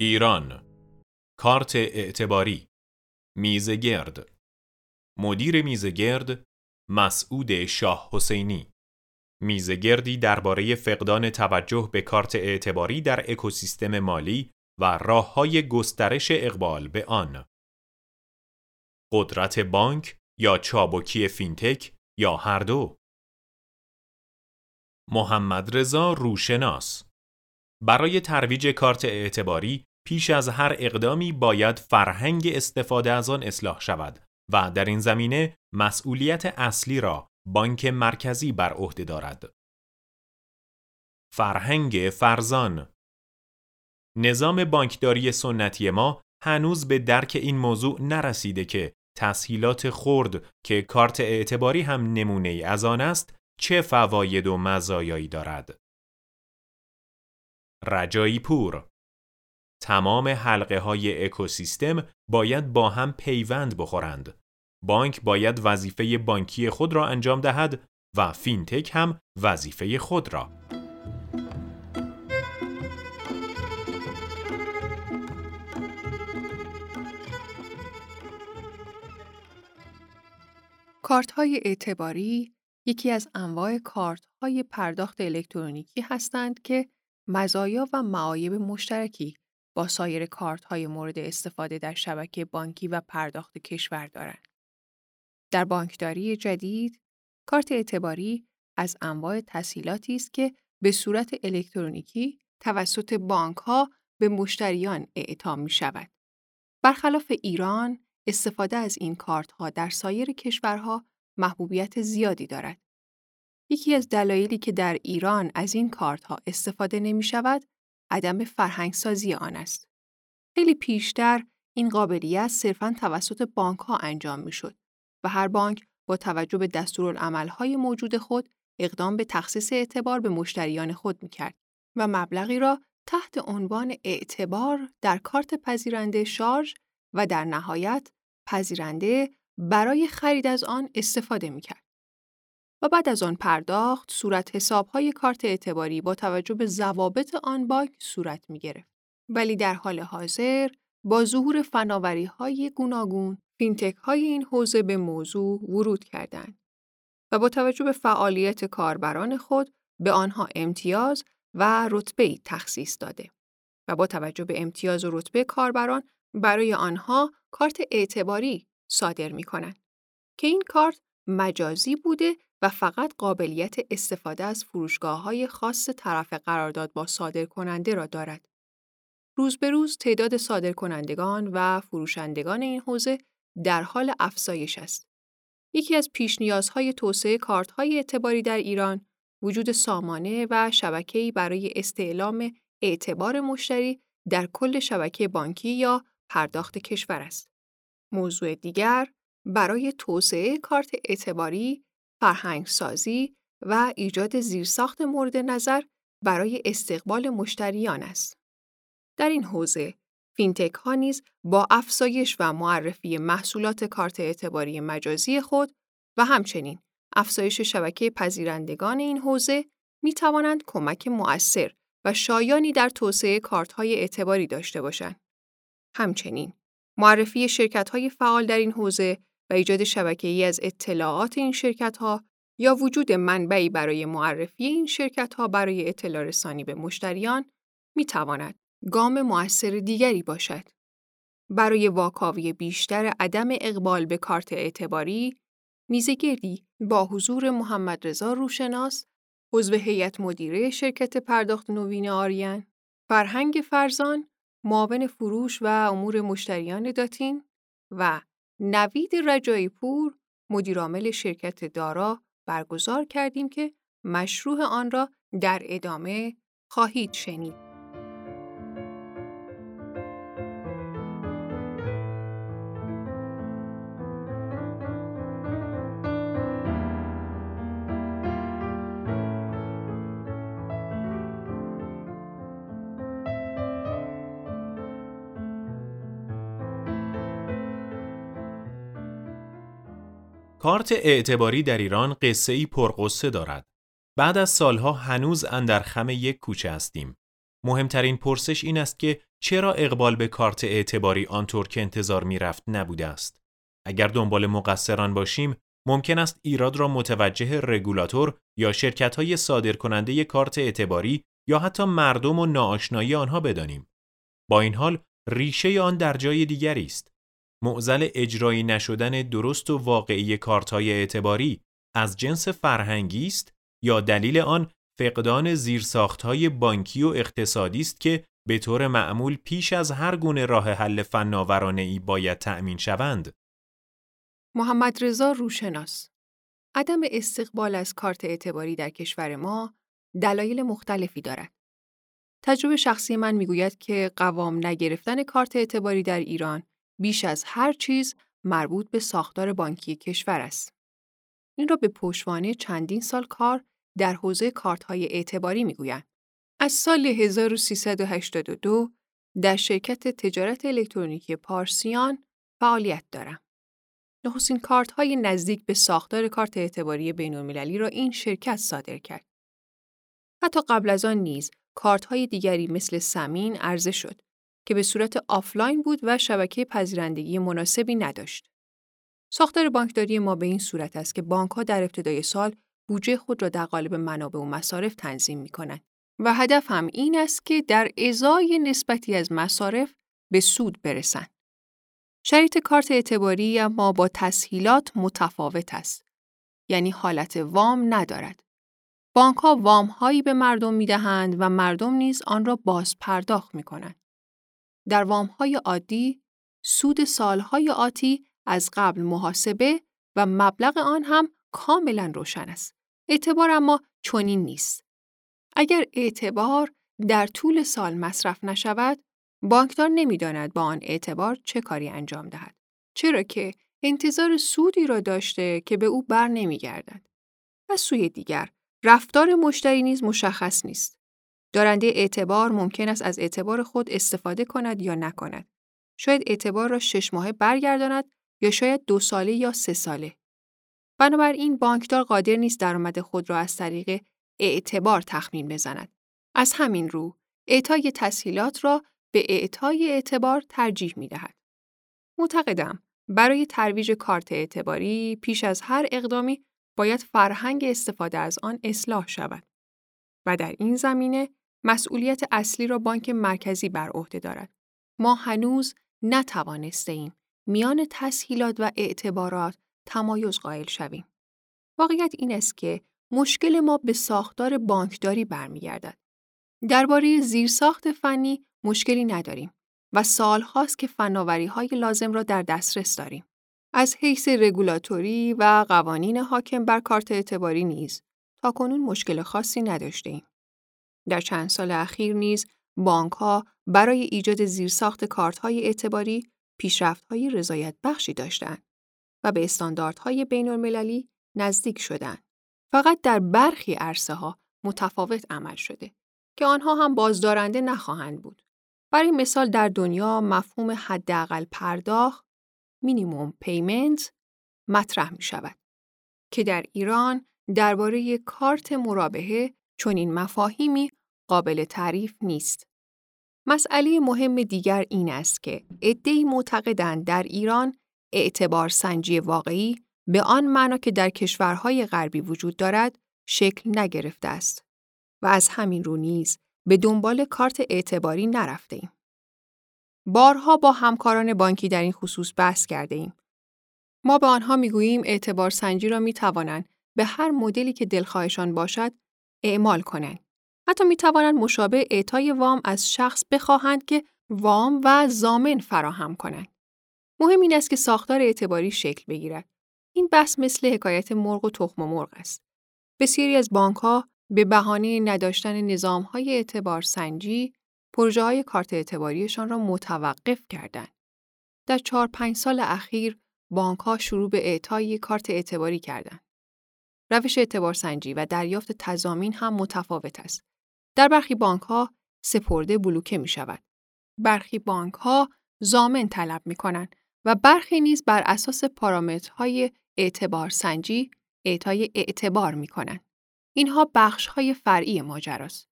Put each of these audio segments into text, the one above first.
ایران. کارت اعتباری. میزگرد مدیر میزگرد مسعود شاه حسینی. میزگردی درباره فقدان توجه به کارت اعتباری در اکوسیستم مالی و راه های گسترش اقبال به آن. قدرت بانک یا چابکی فینتک یا هر دو. محمد رضا روشناس. برای ترویج کارت اعتباری پیش از هر اقدامی باید فرهنگ استفاده از آن اصلاح شود و در این زمینه مسئولیت اصلی را بانک مرکزی بر عهده دارد. فرهنگ فرزان نظام بانکداری سنتی ما هنوز به درک این موضوع نرسیده که تسهیلات خرد که کارت اعتباری هم نمونه ای از آن است چه فواید و مزایایی دارد. رجایی پور تمام حلقه های اکوسیستم باید با هم پیوند بخورند. بانک باید وظیفه بانکی خود را انجام دهد و فینتک هم وظیفه خود را. کارت های اعتباری یکی از انواع کارت های پرداخت الکترونیکی هستند که مزایا و معایب مشترکی با سایر کارت های مورد استفاده در شبکه بانکی و پرداخت کشور دارند. در بانکداری جدید، کارت اعتباری از انواع تسهیلاتی است که به صورت الکترونیکی توسط بانک ها به مشتریان اعطا می شود. برخلاف ایران، استفاده از این کارت ها در سایر کشورها محبوبیت زیادی دارد. یکی از دلایلی که در ایران از این کارت ها استفاده نمی شود، عدم فرهنگسازی آن است. خیلی پیشتر این قابلیت صرفاً توسط بانک ها انجام می شد و هر بانک با توجه به دستورالعملهای موجود خود اقدام به تخصیص اعتبار به مشتریان خود می کرد و مبلغی را تحت عنوان اعتبار در کارت پذیرنده شارژ و در نهایت پذیرنده برای خرید از آن استفاده می کرد. و بعد از آن پرداخت صورت حسابهای کارت اعتباری با توجه به ضوابط آن بانک صورت می گرفت. ولی در حال حاضر با ظهور فناوری های گوناگون فینتک های این حوزه به موضوع ورود کردند و با توجه به فعالیت کاربران خود به آنها امتیاز و رتبه تخصیص داده و با توجه به امتیاز و رتبه کاربران برای آنها کارت اعتباری صادر می کنند که این کارت مجازی بوده و فقط قابلیت استفاده از فرودگاه های خاص طرف قرارداد با صادرکننده را دارد. روز به روز تعداد صادرکنندگان و فروشندگان این حوزه در حال افزایش است. یکی از پیش نیازهای توسعه کارت های اعتباری در ایران وجود سامانه و شبکه‌ای برای استعلام اعتبار مشتری در کل شبکه بانکی یا پرداخت کشور است. موضوع دیگر برای توسعه کارت اعتباری، فرهنگسازی و ایجاد زیرساخت مورد نظر برای استقبال مشتریان است. در این حوزه، فینتک ها نیز با افزایش و معرفی محصولات کارت اعتباری مجازی خود و همچنین افزایش شبکه پذیرندگان این حوزه می توانند کمک مؤثر و شایانی در توسعه کارت های اعتباری داشته باشند. همچنین معرفی شرکت های فعال در این حوزه و ایجاد ای از اطلاعات این شرکت ها یا وجود منبعی برای معرفی این شرکت ها برای اطلاع رسانی به مشتریان می تواند گام مؤثر دیگری باشد. برای واکاوی بیشتر عدم اقبال به کارت اعتباری، میزگردی با حضور محمد رضا روشناس، عضو هیئت مدیره شرکت پرداخت نوین آریان، فرهنگ فرزان، معاون فروش و امور مشتریان داتین و نوید رجایی پور مدیرعامل شرکت دارا برگزار کردیم که مشروع آن را در ادامه خواهید شنید. کارت اعتباری در ایران قصه ای پرقصه دارد. بعد از سالها هنوز اندر خم یک کوچه هستیم. مهمترین پرسش این است که چرا اقبال به کارت اعتباری آنطور که انتظار می‌رفت نبوده است؟ اگر دنبال مقصران باشیم، ممکن است ایراد را متوجه رگولاتور یا شرکت های صادر کننده کارت اعتباری یا حتی مردم و ناآشنایی آنها بدانیم. با این حال ریشه آن در جای دیگری است. معزل اجرایی نشدن درست و واقعی کارتهای اعتباری از جنس فرهنگی است یا دلیل آن فقدان زیرساختهای بانکی و اقتصادی است که به طور معمول پیش از هر گونه راه حل فناورانه ای باید تأمین شوند. محمد رضا روشناس عدم استقبال از کارت اعتباری در کشور ما دلایل مختلفی دارد. تجربه شخصی من می‌گوید که قوام نگرفتن کارت اعتباری در ایران بیش از هر چیز مربوط به ساختار بانکی کشور است. این را به پشتوانه چندین سال کار در حوزه کارت‌های اعتباری می‌گویند. از سال 1382 در شرکت تجارت الکترونیکی پارسیان فعالیت دارم. نخستین کارت های نزدیک به ساختار کارت اعتباری بین‌المللی را این شرکت صادر کرد. حتی قبل از آن نیز کارت های دیگری مثل سمین عرضه شد که به صورت آفلاین بود و شبکه پذیرندگی مناسبی نداشت. ساختار بانکداری ما به این صورت است که بانک ها در ابتدای سال بودجه خود را در قالب منابع و مصارف تنظیم می کنند و هدف هم این است که در ازای نسبتی از مصارف به سود برسند. شرایط کارت اعتباری اما با تسهیلات متفاوت است. یعنی حالت وام ندارد. بانک ها وام هایی به مردم می دهند و مردم نیز آن را باز پرداخت می کنند. در وام های عادی سود سالهای آتی از قبل محاسبه و مبلغ آن هم کاملا روشن است. اعتبار اما چنین نیست. اگر اعتبار در طول سال مصرف نشود، بانکدار نمی‌داند با آن اعتبار چه کاری انجام دهد. چرا که انتظار سودی را داشته که به او بر نمیگردد. از سوی دیگر، رفتار مشتری نیز مشخص نیست. دارنده اعتبار ممکن است از اعتبار خود استفاده کند یا نکند. شاید اعتبار را شش ماهه برگرداند یا شاید دو ساله یا سه ساله. بنابراین بانکدار قادر نیست درآمد خود را از طریق اعتبار تخمین بزند. از همین رو، اعطای تسهیلات را به اعطای اعتبار ترجیح می دهد. معتقدم برای ترویج کارت اعتباری پیش از هر اقدامی باید فرهنگ استفاده از آن اصلاح شود. و در این زمینه مسئولیت اصلی را بانک مرکزی بر عهده دارد. ما هنوز نتوانسته ایم میان تسهیلات و اعتبارات تمایز قائل شویم. واقعیت این است که مشکل ما به ساختار بانکداری برمیگردد. درباره زیرساخت فنی مشکلی نداریم و سالهاست که فناوری های لازم را در دسترس داریم. از حیث رگولاتوری و قوانین حاکم بر کارت اعتباری نیز تا کنون مشکل خاصی نداشته ایم. در چند سال اخیر نیز بانک ها برای ایجاد زیرساخت کارت های اعتباری پیشرفت های رضایت بخشی داشتند و به استانداردهای بین المللی نزدیک شدند. فقط در برخی عرصه ها متفاوت عمل شده که آنها هم بازدارنده نخواهند بود. برای مثال در دنیا مفهوم حداقل پرداخت مینیموم پیمنت مطرح می شود که در ایران درباره کارت مرابحه چنین مفاهیمی قابل تعریف نیست. مسئله مهم دیگر این است که عده‌ای معتقدند در ایران اعتبار سنجی واقعی به آن معنا که در کشورهای غربی وجود دارد شکل نگرفته است و از همین رو نیز به دنبال کارت اعتباری نرفته ایم. بارها با همکاران بانکی در این خصوص بحث کرده ایم. ما به آنها می‌گوییم اعتبار سنجی را می توانند به هر مدلی که دلخواهشان باشد اعمال کنند. حتی می توانند مشابه اعطای وام از شخص بخواهند که وام و زامن فراهم کنند. مهم این است که ساختار اعتباری شکل بگیرد. این بحث مثل حکایت مرغ و تخم مرغ است. بسیاری از بانک ها به بهانه نداشتن نظام های اعتبار سنجی پروژه های کارت اعتباریشان را متوقف کردند. در چهار پنج سال اخیر بانک ها شروع به اعطای کارت اعتباری کردند. روش اعتبار سنجی و دریافت تضامین هم متفاوت است. در برخی بانک ها سپرده بلوکه می شود. برخی بانک ها زامن طلب می کنند و برخی نیز بر اساس پارامترهای اعتبار سنجی اعطای اعتبار می کنند. اینها بخش های فرعی ماجراست.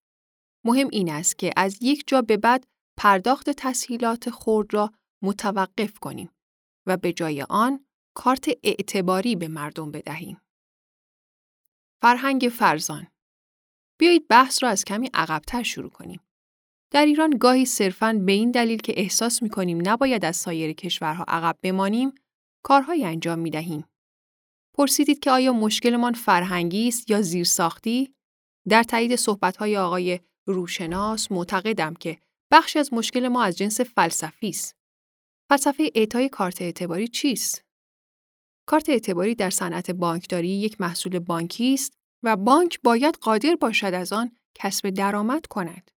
مهم این است که از یک جا به بعد پرداخت تسهیلات خرد را متوقف کنیم و به جای آن کارت اعتباری به مردم بدهیم. فرهنگ فرزان بیایید بحث را از کمی عقبتر شروع کنیم. در ایران گاهی صرفاً به این دلیل که احساس می کنیم نباید از سایر کشورها عقب بمانیم، کارهایی انجام می دهیم. پرسیدید که آیا مشکلمان فرهنگی است یا زیرساختی؟ در تایید صحبت‌های آقای روشناس معتقدم که بخشی از مشکل ما از جنس فلسفی است. فلسفه اعطای کارت اعتباری چیست؟ کارت اعتباری در صنعت بانکداری یک محصول بانکی است و بانک باید قادر باشد از آن کسب درآمد کند.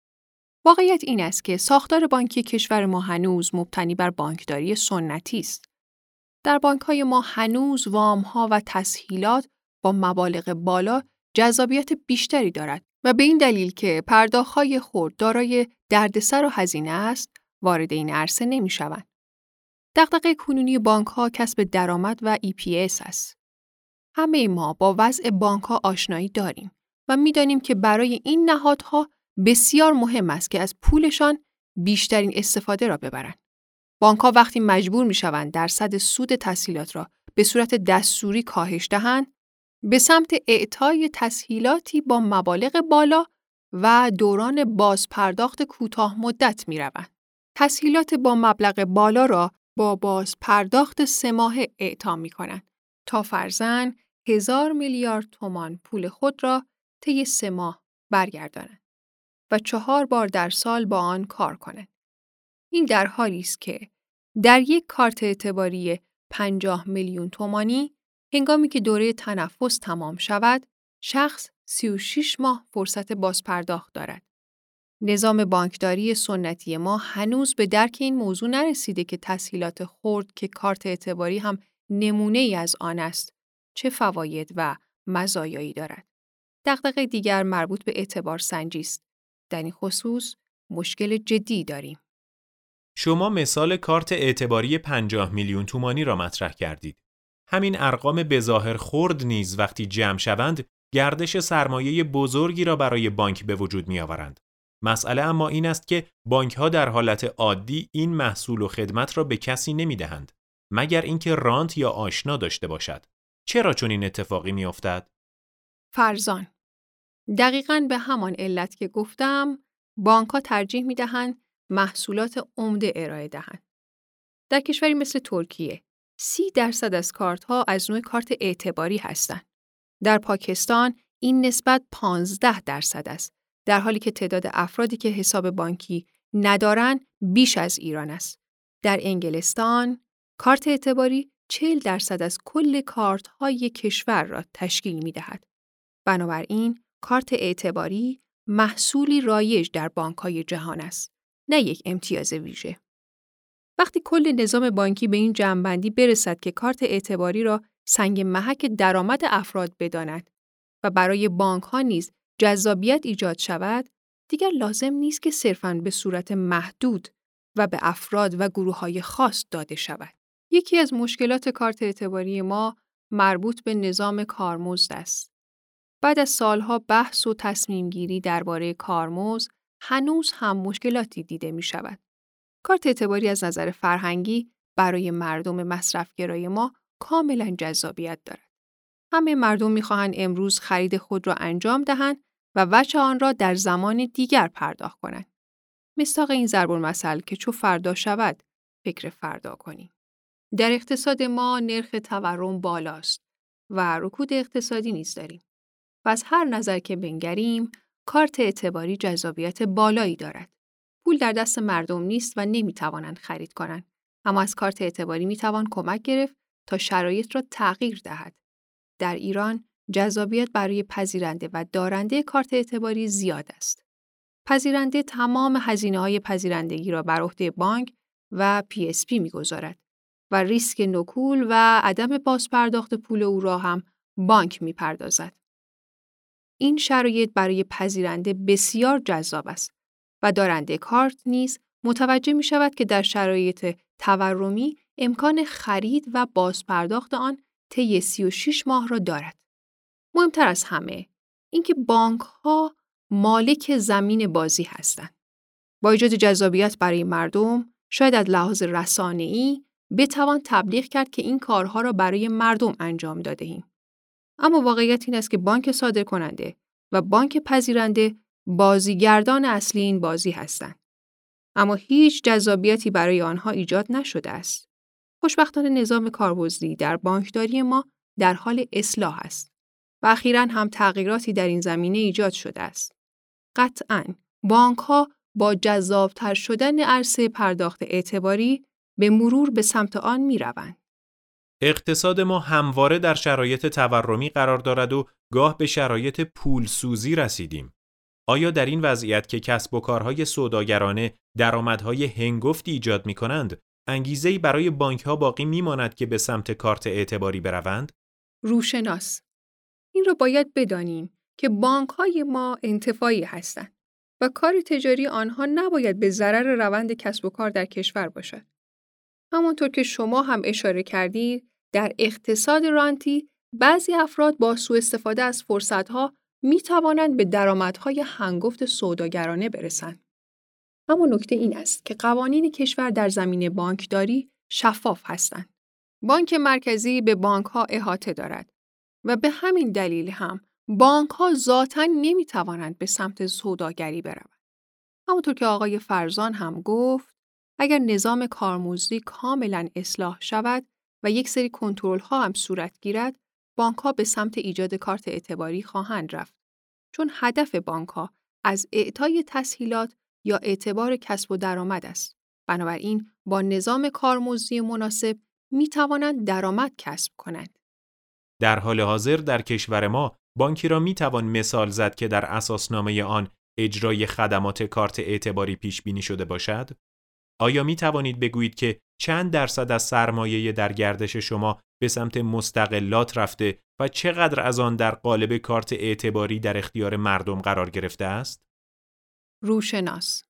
واقعیت این است که ساختار بانکی کشور ما هنوز مبتنی بر بانکداری سنتی است. در بانک های ما هنوز وام ها و تسهیلات با مبالغ بالا جذابیت بیشتری دارد و به این دلیل که های خرد دارای دردسر و هزینه است وارد این عرصه نمی شوند. دقدقه کنونی بانک ها کسب درآمد و EPS است. همه ما با وضع بانک ها آشنایی داریم و می‌دانیم که برای این نهادها بسیار مهم است که از پولشان بیشترین استفاده را ببرند. بانک ها وقتی مجبور می شوند درصد سود تسهیلات را به صورت دستوری کاهش دهند، به سمت اعطای تسهیلاتی با مبالغ بالا و دوران بازپرداخت کوتاه مدت می روند. تسهیلات با مبلغ بالا را با بازپرداخت سه ماه اعطا می کنند تا فرزن هزار میلیارد تومان پول خود را طی سه ماه برگردانند و چهار بار در سال با آن کار کنند. این در حالی است که در یک کارت اعتباری 50 میلیون تومانی هنگامی که دوره تنفس تمام شود شخص 36 ماه فرصت بازپرداخت دارد. نظام بانکداری سنتی ما هنوز به درک این موضوع نرسیده که تسهیلات خرد که کارت اعتباری هم نمونه ای از آن است چه فواید و مزایایی دارد. دقدقه دیگر مربوط به اعتبار سنجی است. در این خصوص مشکل جدی داریم. شما مثال کارت اعتباری 50 میلیون تومانی را مطرح کردید. همین ارقام بظاهر خرد نیز وقتی جمع شوند گردش سرمایه بزرگی را برای بانک به وجود می آورند. مسئله اما این است که بانک ها در حالت عادی این محصول و خدمت را به کسی نمی دهند مگر اینکه رانت یا آشنا داشته باشد. چرا چون این اتفاقی می افتد؟ فرزان دقیقا به همان علت که گفتم بانک ها ترجیح می دهند محصولات عمده ارائه دهند. در کشوری مثل ترکیه سی درصد از کارت ها از نوع کارت اعتباری هستند. در پاکستان این نسبت 15 درصد است در حالی که تعداد افرادی که حساب بانکی ندارند بیش از ایران است. در انگلستان کارت اعتباری 40 درصد از کل کارت های کشور را تشکیل می دهد. بنابراین کارت اعتباری محصولی رایج در بانک های جهان است نه یک امتیاز ویژه. وقتی کل نظام بانکی به این جمعبندی برسد که کارت اعتباری را سنگ محک درآمد افراد بداند و برای بانک ها نیز جذابیت ایجاد شود، دیگر لازم نیست که صرفاً به صورت محدود و به افراد و گروه های خاص داده شود. یکی از مشکلات کارت اعتباری ما مربوط به نظام کارمزد است. بعد از سالها بحث و تصمیم گیری درباره کارمزد، هنوز هم مشکلاتی دیده می شود. کارت اعتباری از نظر فرهنگی برای مردم مصرفگرای ما کاملا جذابیت دارد. همه مردم می‌خواهند امروز خرید خود را انجام دهند و وجه آن را در زمان دیگر پرداخت کنند. مستاق این ضرب المثل که چو فردا شود فکر فردا کنیم. در اقتصاد ما نرخ تورم بالاست و رکود اقتصادی نیز داریم. و از هر نظر که بنگریم کارت اعتباری جذابیت بالایی دارد. پول در دست مردم نیست و نمی‌توانند خرید کنند. اما از کارت اعتباری می‌توان کمک گرفت تا شرایط را تغییر دهد. در ایران جذابیت برای پذیرنده و دارنده کارت اعتباری زیاد است. پذیرنده تمام هزینه های پذیرندگی را بر عهده بانک و PSP می‌گذارد و ریسک نکول و عدم بازپرداخت پول او را هم بانک می‌پردازد. این شرایط برای پذیرنده بسیار جذاب است و دارنده کارت نیز متوجه می شود که در شرایط تورمی امکان خرید و بازپرداخت آن طی 36 ماه را دارد. مهمتر از همه اینکه بانک ها مالک زمین بازی هستند. با ایجاد جذابیت برای مردم، شاید از لحاظ رسانه‌ای بتوان تبلیغ کرد که این کارها را برای مردم انجام داده ایم. اما واقعیت این است که بانک صادر کننده و بانک پذیرنده بازیگردان اصلی این بازی هستند. اما هیچ جذابیتی برای آنها ایجاد نشده است. خوشبختانه نظام کاربزدی در بانکداری ما در حال اصلاح است و اخیرا هم تغییراتی در این زمینه ایجاد شده است. قطعاً بانک ها با جذابتر شدن عرصه پرداخت اعتباری به مرور به سمت آن می روند. اقتصاد ما همواره در شرایط تورمی قرار دارد و گاه به شرایط پولسوزی رسیدیم. آیا در این وضعیت که کسب و کارهای سوداگرانه درآمدهای هنگفتی ایجاد می کنند، انگیزه‌ای برای بانک ها باقی میماند که به سمت کارت اعتباری بروند؟ روشناس این را باید بدانیم که بانک های ما انتفاعی هستند و کار تجاری آنها نباید به ضرر روند کسب و کار در کشور باشد. همانطور که شما هم اشاره کردید، در اقتصاد رانتی بعضی افراد با سوء استفاده از فرصتها می توانند به درآمدهای هنگفت سوداگرانه برسند. اما نکته این است که قوانین کشور در زمینه بانکداری شفاف هستند. بانک مرکزی به بانک ها احاطه دارد و به همین دلیل هم بانک ها ذاتا نمی توانند به سمت سوداگری بروند. همونطور که آقای فرزان هم گفت، اگر نظام کارمزدی کاملا اصلاح شود و یک سری کنترل ها هم صورت گیرد، بانک ها به سمت ایجاد کارت اعتباری خواهند رفت. چون هدف بانک ها از اعطای تسهیلات یا اعتبار کسب و درآمد است. بنابراین با نظام کارمزدی مناسب می توانند درآمد کسب کنند. در حال حاضر در کشور ما بانکی را می توان مثال زد که در اساسنامه آن اجرای خدمات کارت اعتباری پیش بینی شده باشد؟ آیا می توانید بگویید که چند درصد از سرمایه در گردش شما به سمت مستقلات رفته و چقدر از آن در قالب کارت اعتباری در اختیار مردم قرار گرفته است؟ روشناس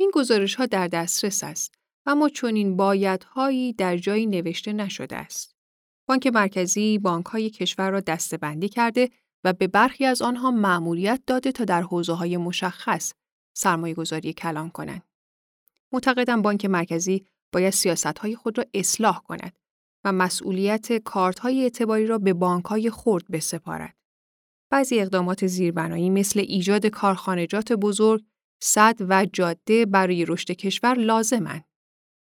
این گزارش ها در دسترس است اما چنین بایدهایی در جایی نوشته نشده است. بانک مرکزی بانک های کشور را دستبندی کرده و به برخی از آنها مأموریت داده تا در حوزه های مشخص سرمایه گذاری کلان کنند. معتقدم بانک مرکزی باید سیاست های خود را اصلاح کند و مسئولیت کارت های اعتباری را به بانک های خرد بسپارد. بعضی اقدامات زیربنایی مثل ایجاد کارخانجات بزرگ، صد و جاده برای رشد کشور لازمند.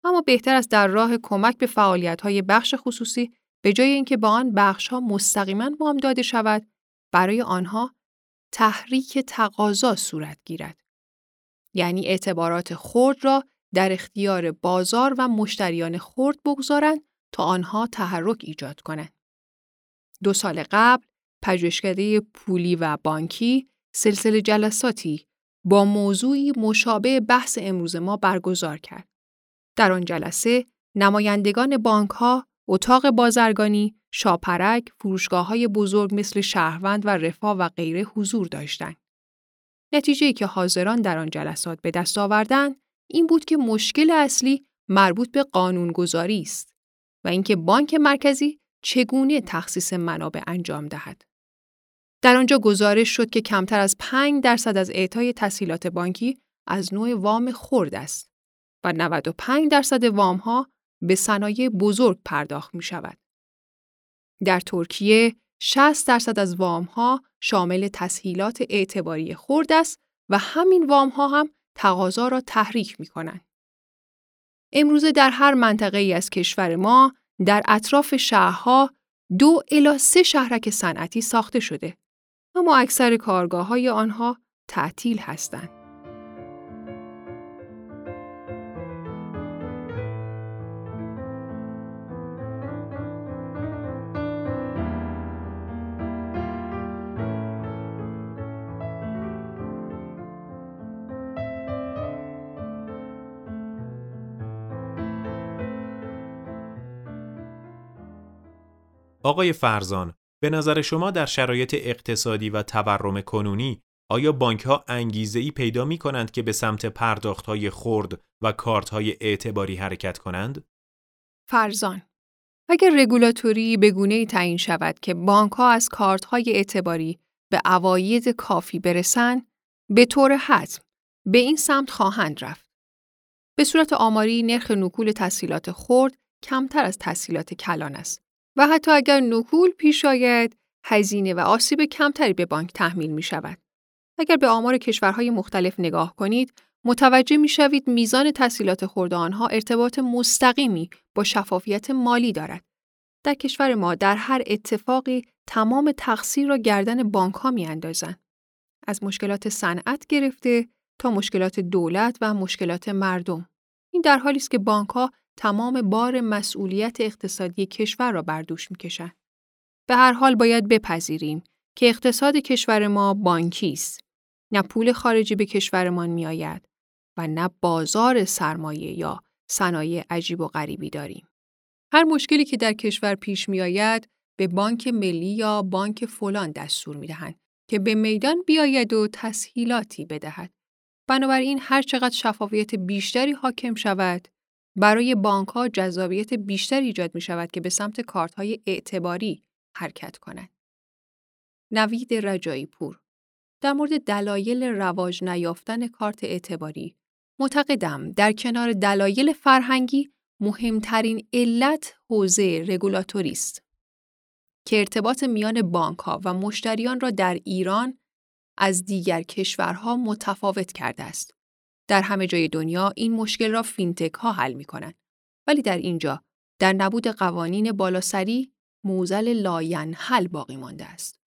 اما بهتر است در راه کمک به فعالیت های بخش خصوصی به جای اینکه با آن بخش ها مستقیما وام داده شود برای آنها تحریک تقاضا صورت گیرد. یعنی اعتبارات خرد را در اختیار بازار و مشتریان خرد بگذارند تا آنها تحرک ایجاد کنند. دو سال قبل پژوهشکده پولی و بانکی سلسله جلساتی با موضوعی مشابه بحث امروز ما برگزار کرد. در آن جلسه نمایندگان بانک ها، اتاق بازرگانی، شاپرک، فروشگاه های بزرگ مثل شهروند و رفاه و غیره حضور داشتند. نتیجه که حاضران در آن جلسات به دست آوردند این بود که مشکل اصلی مربوط به قانونگذاری است و اینکه بانک مرکزی چگونه تخصیص منابع انجام دهد. در آنجا گزارش شد که کمتر از 5 درصد از اعطای تسهیلات بانکی از نوع وام خرد است و 95 درصد وام ها به صنایع بزرگ پرداخت می شود. در ترکیه 60 درصد از وام ها شامل تسهیلات اعتباری خرد است و همین وام ها هم تقاضا را تحریک می کنند. امروزه در هر منطقه ای از کشور ما در اطراف شهرها دو الا سه شهرک صنعتی ساخته شده اما اکثر کارگاه های آنها تعطیل هستند. آقای فرزان، به نظر شما در شرایط اقتصادی و تورم کنونی آیا بانک ها انگیزه ای پیدا می کنند که به سمت پرداخت های خرد و کارت های اعتباری حرکت کنند؟ فرزان اگر رگولاتوری به گونه تعیین شود که بانک ها از کارت های اعتباری به اواید کافی برسند، به طور حتم به این سمت خواهند رفت. به صورت آماری نرخ نکول تسهیلات خرد کمتر از تسهیلات کلان است و حتی اگر نکول پیش آید هزینه و آسیب کمتری به بانک تحمیل می شود. اگر به آمار کشورهای مختلف نگاه کنید، متوجه می شوید میزان تسهیلات خورد آنها ارتباط مستقیمی با شفافیت مالی دارد. در کشور ما در هر اتفاقی تمام تقصیر را گردن بانک ها می اندازن. از مشکلات صنعت گرفته تا مشکلات دولت و مشکلات مردم. این در حالی است که بانک ها تمام بار مسئولیت اقتصادی کشور را بر دوش می‌کشند. به هر حال باید بپذیریم که اقتصاد کشور ما بانکی است. نه پول خارجی به کشورمان میآید و نه بازار سرمایه یا صنایع عجیب و غریبی داریم. هر مشکلی که در کشور پیش میآید به بانک ملی یا بانک فلان دستور می‌دهند که به میدان بیاید و تسهیلاتی بدهد. بنابراین هر چقدر شفافیت بیشتری حاکم شود، برای بانک ها جذابیت بیشتری ایجاد می شود که به سمت کارت های اعتباری حرکت کنند. نوید رجایی پور در مورد دلایل رواج نیافتن کارت اعتباری معتقدم در کنار دلایل فرهنگی مهمترین علت حوزه رگولاتوری است که ارتباط میان بانک ها و مشتریان را در ایران از دیگر کشورها متفاوت کرده است. در همه جای دنیا این مشکل را فینتک ها حل می کنند. ولی در اینجا در نبود قوانین بالاسری معضل لاینحل باقی مانده است.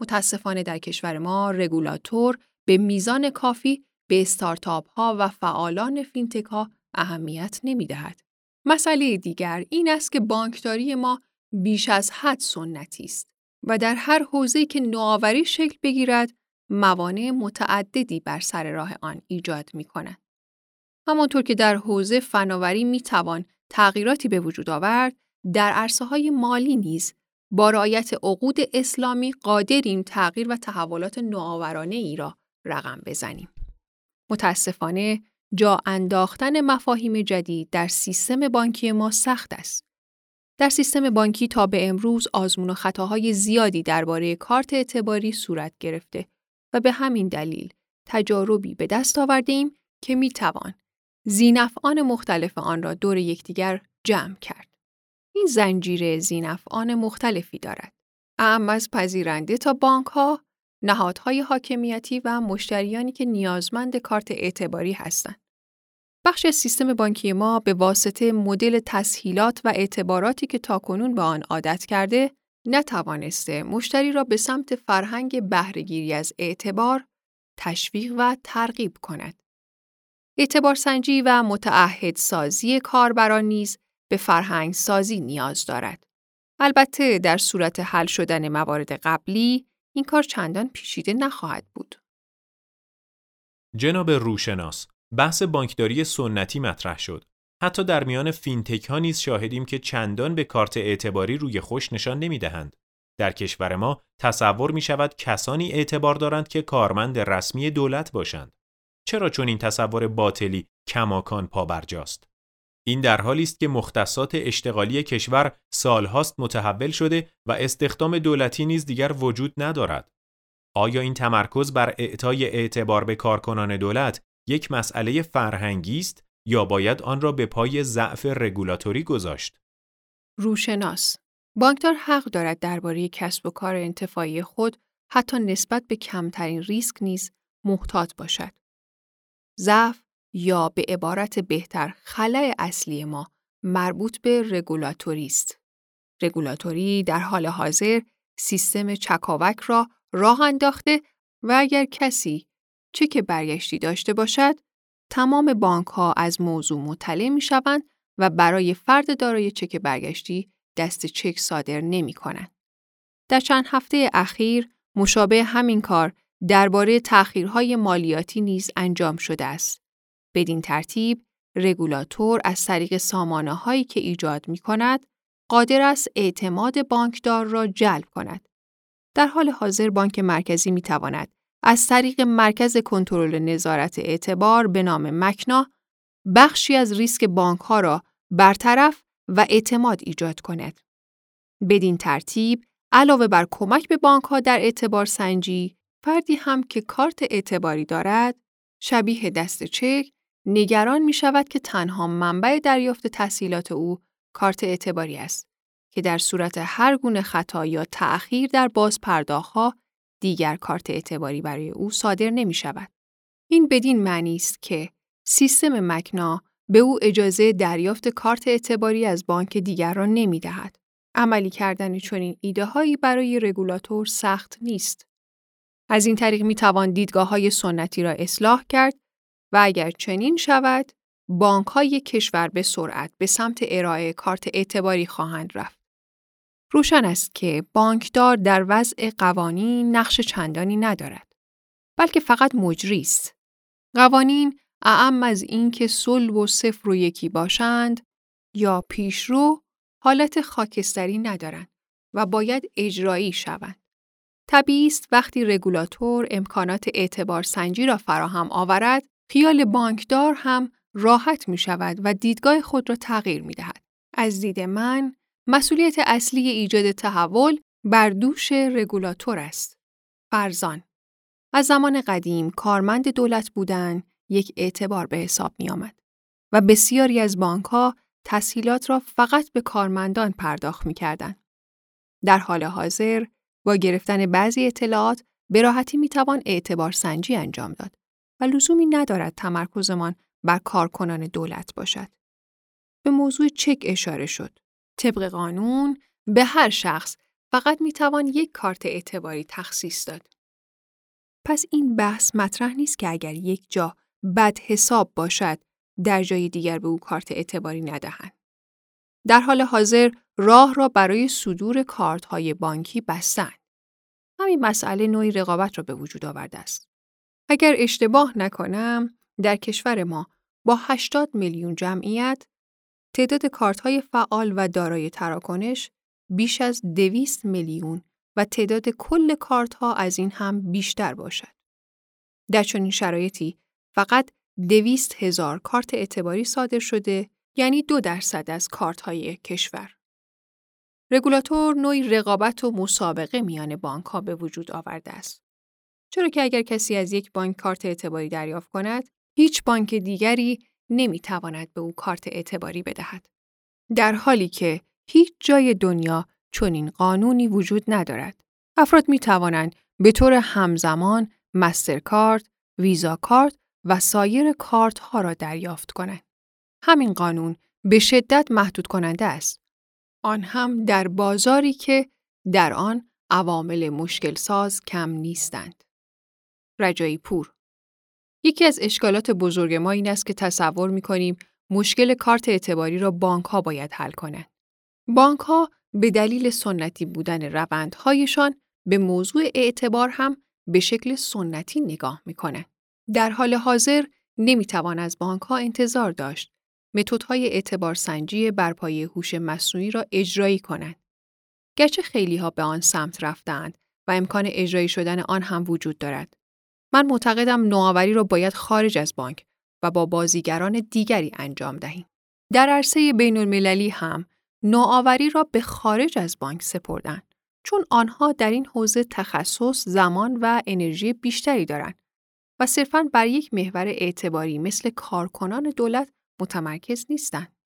متاسفانه در کشور ما رگولاتور به میزان کافی به استارتاپ ها و فعالان فینتک ها اهمیت نمی دهد. مسئله دیگر این است که بانکداری ما بیش از حد سنتی است و در هر حوزه‌ای که نوآوری شکل بگیرد موانع متعددی بر سر راه آن ایجاد می کند. همانطور که در حوزه فناوری می توان تغییراتی به وجود آورد، در عرصه های مالی نیز با رعایت عقود اسلامی قادریم تغییر و تحولات نوآورانه ای را رقم بزنیم. متاسفانه جا انداختن مفاهیم جدید در سیستم بانکی ما سخت است. در سیستم بانکی تا به امروز آزمون و خطاهای زیادی درباره کارت اعتباری صورت گرفته و به همین دلیل تجاربی به دست آورده که می توان زینفعان مختلف آن را دور یکدیگر جمع کرد. این زنجیره زینفعان مختلفی دارد. اعم از پذیرنده تا بانک ها، نهادهای حاکمیتی و مشتریانی که نیازمند کارت اعتباری هستند. بخش سیستم بانکی ما به واسطه مدل تسهیلات و اعتباراتی که تاکنون به آن عادت کرده، نتوانسته مشتری را به سمت فرهنگ بهرهگیری از اعتبار تشویق و ترغیب کند. اعتبار سنجی و متعهد سازی کاربران نیز به فرهنگ سازی نیاز دارد. البته در صورت حل شدن موارد قبلی این کار چندان پیچیده نخواهد بود. جناب روشناس، بحث بانکداری سنتی مطرح شد. حتی در میان فینتک ها نیز شاهدیم که چندان به کارت اعتباری روی خوش نشان نمی دهند. در کشور ما تصور می شود کسانی اعتبار دارند که کارمند رسمی دولت باشند. چرا چون این تصور باطلی کماکان پابرجاست؟ این در حالی است که مختصات اشتغالی کشور سالهاست متحول شده و استخدام دولتی نیز دیگر وجود ندارد. آیا این تمرکز بر اعطای اعتبار به کارکنان دولت یک مسئله فرهنگی است یا باید آن را به پای ضعف رگولاتوری گذاشت؟ روشناس بانکدار حق دارد درباره کسب و کار انتفاعی خود حتی نسبت به کمترین ریسک نیز محتاط باشد. ضعف یا به عبارت بهتر خلای اصلی ما مربوط به رگولاتوری است. رگولاتوری در حال حاضر سیستم چکاوک را راه انداخته و اگر کسی چک برگشتی داشته باشد تمام بانک ها از موضوع مطلع می شوند و برای فرد دارای چک برگشتی دست چک صادر نمی کنند. در چند هفته اخیر مشابه همین کار درباره تأخیرهای مالیاتی نیز انجام شده است. بدین ترتیب رگولاتور از طریق سامانه هایی که ایجاد می کند قادر است اعتماد بانکدار را جلب کند. در حال حاضر بانک مرکزی می تواند از طریق مرکز کنترل نظارت اعتبار به نام مکنا بخشی از ریسک بانک ها را برطرف و اعتماد ایجاد کند. بدین ترتیب علاوه بر کمک به بانک ها در اعتبار سنجی، فردی هم که کارت اعتباری دارد، شبیه دست چک نگران می شود که تنها منبع دریافت تحصیلات او کارت اعتباری است که در صورت هر گونه خطا یا تأخیر در باز پرداخت دیگر کارت اعتباری برای او صادر نمی شود. این بدین معنی است که سیستم مکنا به او اجازه دریافت کارت اعتباری از بانک دیگر را نمی دهد. عملی کردن چنین ایده هایی برای رگولاتور سخت نیست. از این طریق می توان دیدگاه های سنتی را اصلاح کرد و اگر چنین شود، بانک های کشور به سرعت به سمت ارائه کارت اعتباری خواهند رفت. روشن است که بانکدار در وضع قوانین نقش چندانی ندارد، بلکه فقط مجری است. قوانین اعم از اینکه صلب و صفر و یکی باشند یا پیشرو حالت خاکستری ندارند و باید اجرایی شوند. طبیعی است وقتی رگولاتور امکانات اعتبار سنجی را فراهم آورد، خیال بانکدار هم راحت می شود و دیدگاه خود را تغییر می دهد. از دید من، مسئولیت اصلی ایجاد تحول بر دوش رگولاتور است. فرزان از زمان قدیم کارمند دولت بودن یک اعتبار به حساب می آمد و بسیاری از بانک ها تسهیلات را فقط به کارمندان پرداخت می کردن. در حال حاضر با گرفتن بعضی اطلاعات به راحتی می توان اعتبار سنجی انجام داد و لزومی ندارد تمرکزمان بر کارکنان دولت باشد. به موضوع چک اشاره شد. طبق قانون به هر شخص فقط می توان یک کارت اعتباری تخصیص داد. پس این بحث مطرح نیست که اگر یک جا بد حساب باشد در جای دیگر به او کارت اعتباری ندهند. در حال حاضر راه را برای صدور کارت های بانکی بستند. همین مسئله نوعی رقابت را به وجود آورده است. اگر اشتباه نکنم، در کشور ما با 80 میلیون جمعیت تعداد کارت های فعال و دارای تراکنش بیش از 200 میلیون و تعداد کل کارت ها از این هم بیشتر باشد. در چنین شرایطی فقط دویست هزار کارت اعتباری صادر شده یعنی دو درصد از کارت های کشور. رگولاتور نوعی رقابت و مسابقه میان بانک ها به وجود آورده است. چرا که اگر کسی از یک بانک کارت اعتباری دریافت کند، هیچ بانک دیگری نمی‌تواند به او کارت اعتباری بدهد. در حالی که هیچ جای دنیا چنین قانونی وجود ندارد. افراد می توانند به طور همزمان مسترکارد، ویزا کارت و سایر کارت ها را دریافت کنند. همین قانون به شدت محدود کننده است. آن هم در بازاری که در آن عوامل مشکل ساز کم نیستند. رجایی پور یکی از اشکالات بزرگ ما این است که تصور می کنیم مشکل کارت اعتباری را بانک ها باید حل کنند. بانک ها به دلیل سنتی بودن روندهایشان به موضوع اعتبار هم به شکل سنتی نگاه می کنند. در حال حاضر نمی‌توان از بانک ها انتظار داشت متدهای اعتبار سنجی بر پایه هوش مصنوعی را اجرایی کنند. گرچه خیلی ها به آن سمت رفتند و امکان اجرایی شدن آن هم وجود دارد. من معتقدم نوآوری را باید خارج از بانک و با بازیگران دیگری انجام دهیم. در عرصه بین المللی هم نوآوری را به خارج از بانک سپردن چون آنها در این حوزه تخصص، زمان و انرژی بیشتری دارند و صرفاً بر یک محور اعتباری مثل کارکنان دولت متمرکز نیستند.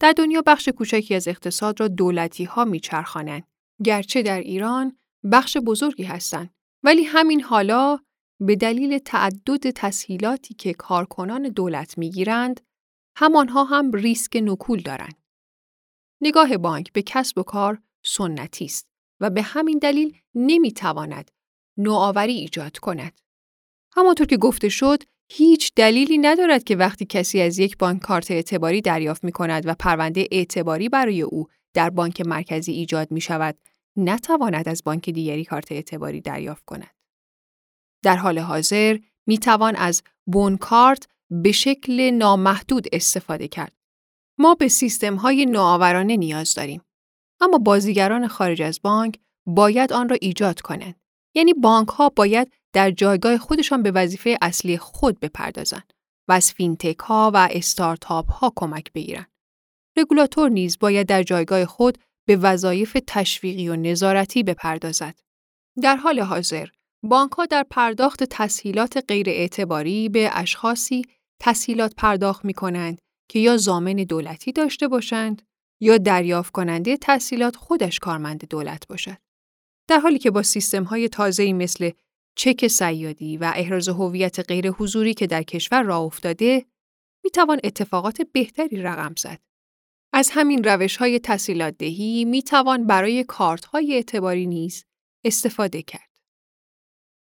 در دنیا بخش کوچکی از اقتصاد را دولتی ها میچرخانند. گرچه در ایران بخش بزرگی هستند ولی همین حالا به دلیل تعدد تسهیلاتی که کارکنان دولت می‌گیرند همانها هم ریسک نکول دارند. نگاه بانک به کسب و کار سنتی است و به همین دلیل نمی‌تواند نوآوری ایجاد کند. همانطور که گفته شد، هیچ دلیلی ندارد که وقتی کسی از یک بانک کارت اعتباری دریافت می کند و پرونده اعتباری برای او در بانک مرکزی ایجاد می شود، نتواند از بانک دیگری کارت اعتباری دریافت کند. در حال حاضر می توان از بون کارت به شکل نامحدود استفاده کرد. ما به سیستم های نوآورانه نیاز داریم. اما بازیگران خارج از بانک باید آن را ایجاد کنند. یعنی بانک ها باید در جایگاه خودشان به وظیفه اصلی خود بپردازند و از فینتک ها و استارتاپ ها کمک بگیرند. رگولاتور نیز باید در جایگاه خود به وظایف تشویقی و نظارتی بپردازد. در حال حاضر، بانک ها در پرداخت تسهیلات غیر اعتباری به اشخاصی تسهیلات پرداخت می کنند که یا زامن دولتی داشته باشند یا دریافت کننده تسهیلات خودش کارمند دولت باشد. در حالی که با سیستم های تازه‌ای مثل چک سیادی و احراز هویت غیر حضوری که در کشور راه افتاده، می توان اتفاقات بهتری رقم زد. از همین روش های تسهیلات دهی می توان برای کارت های اعتباری نیز استفاده کرد.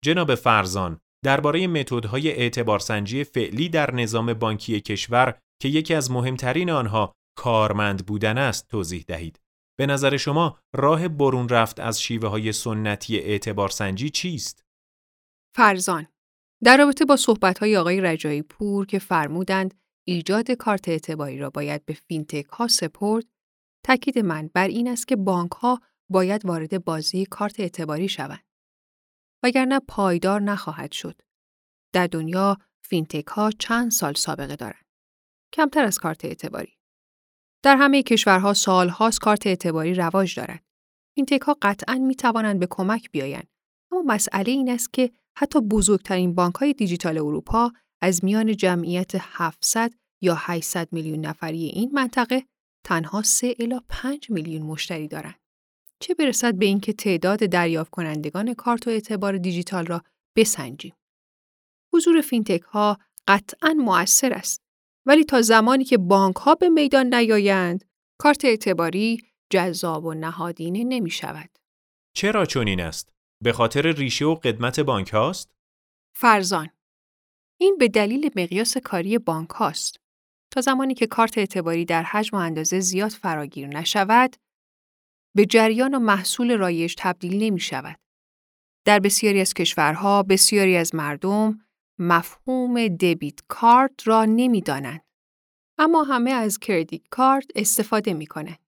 جناب فرزان، درباره متدهای اعتبارسنجی فعلی در نظام بانکی کشور که یکی از مهمترین آنها کارمند بودن است توضیح دهید. به نظر شما راه برون رفت از شیوه های سنتی اعتبارسنجی چیست؟ فرزان در رابطه با صحبت های آقای رجایی پور که فرمودند ایجاد کارت اعتباری را باید به فینتک ها سپرد، تاکید من بر این است که بانک ها باید وارد بازی کارت اعتباری شوند. وگرنه پایدار نخواهد شد. در دنیا فینتک ها چند سال سابقه دارند. کمتر از کارت اعتباری. در همه کشورها سالهاست کارت اعتباری رواج دارد. فینتک ها قطعا می توانند به کمک بیایند. اما مسئله این است که حتی بزرگترین بانک های دیجیتال اروپا از میان جمعیت 700 یا 800 میلیون نفری این منطقه تنها 3 الی 5 میلیون مشتری دارند. چه برسد به اینکه تعداد دریافت کنندگان کارت و اعتبار دیجیتال را بسنجیم. حضور فینتک ها قطعا مؤثر است ولی تا زمانی که بانک ها به میدان نیایند کارت اعتباری جذاب و نهادینه نمی شود. چرا چنین است؟ به خاطر ریشه و قدمت بانک هاست؟ فرزان این به دلیل مقیاس کاری بانک هاست. تا زمانی که کارت اعتباری در حجم و اندازه زیاد فراگیر نشود، به جریان و محصول رایج تبدیل نمی شود. در بسیاری از کشورها بسیاری از مردم مفهوم debit card را نمی دانند. اما همه از credit card استفاده می کنند.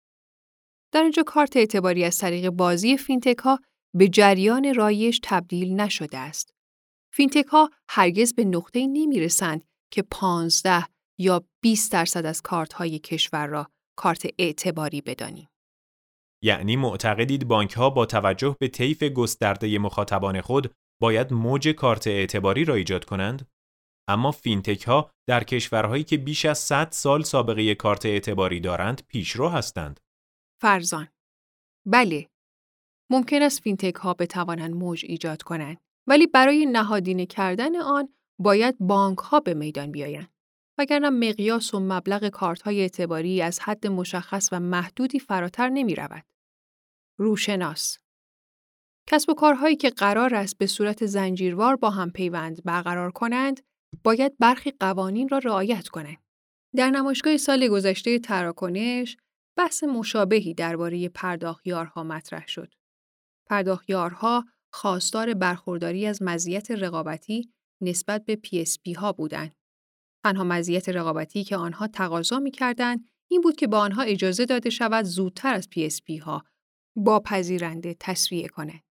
در اینجا کارت اعتباری از طریق بازی فینتک ها به جریان رایج تبدیل نشده است. فینتک ها هرگز به نقطه‌ای نمی رسند که 15 یا 20 درصد از کارت های کشور را کارت اعتباری بدانیم. یعنی معتقدید بانک ها با توجه به طیف گسترده مخاطبان خود باید موج کارت اعتباری را ایجاد کنند؟ اما فینتک ها در کشورهایی که بیش از 100 سال سابقه کارت اعتباری دارند پیشرو هستند. فرزان بله ممکن است فینتک ها بتوانند موج ایجاد کنند ولی برای نهادینه کردن آن باید بانک ها به میدان بیایند. وگرنه مقیاس و مبلغ کارت های اعتباری از حد مشخص و محدودی فراتر نمی رود. روشناس کسب و کارهایی که قرار است به صورت زنجیروار با هم پیوند برقرار کنند، باید برخی قوانین را رعایت کنند. در نمایشگاه سال گذشته تراکنش، بحث مشابهی درباره پرداخیارها مطرح شد. پرداخیارها خواستار برخورداری از مزیت رقابتی نسبت به PSP ها بودند. تنها مزیت رقابتی که آنها تقاضا می کردن این بود که به آنها اجازه داده شود زودتر از PSP ها با پذیرنده تصویه کنند.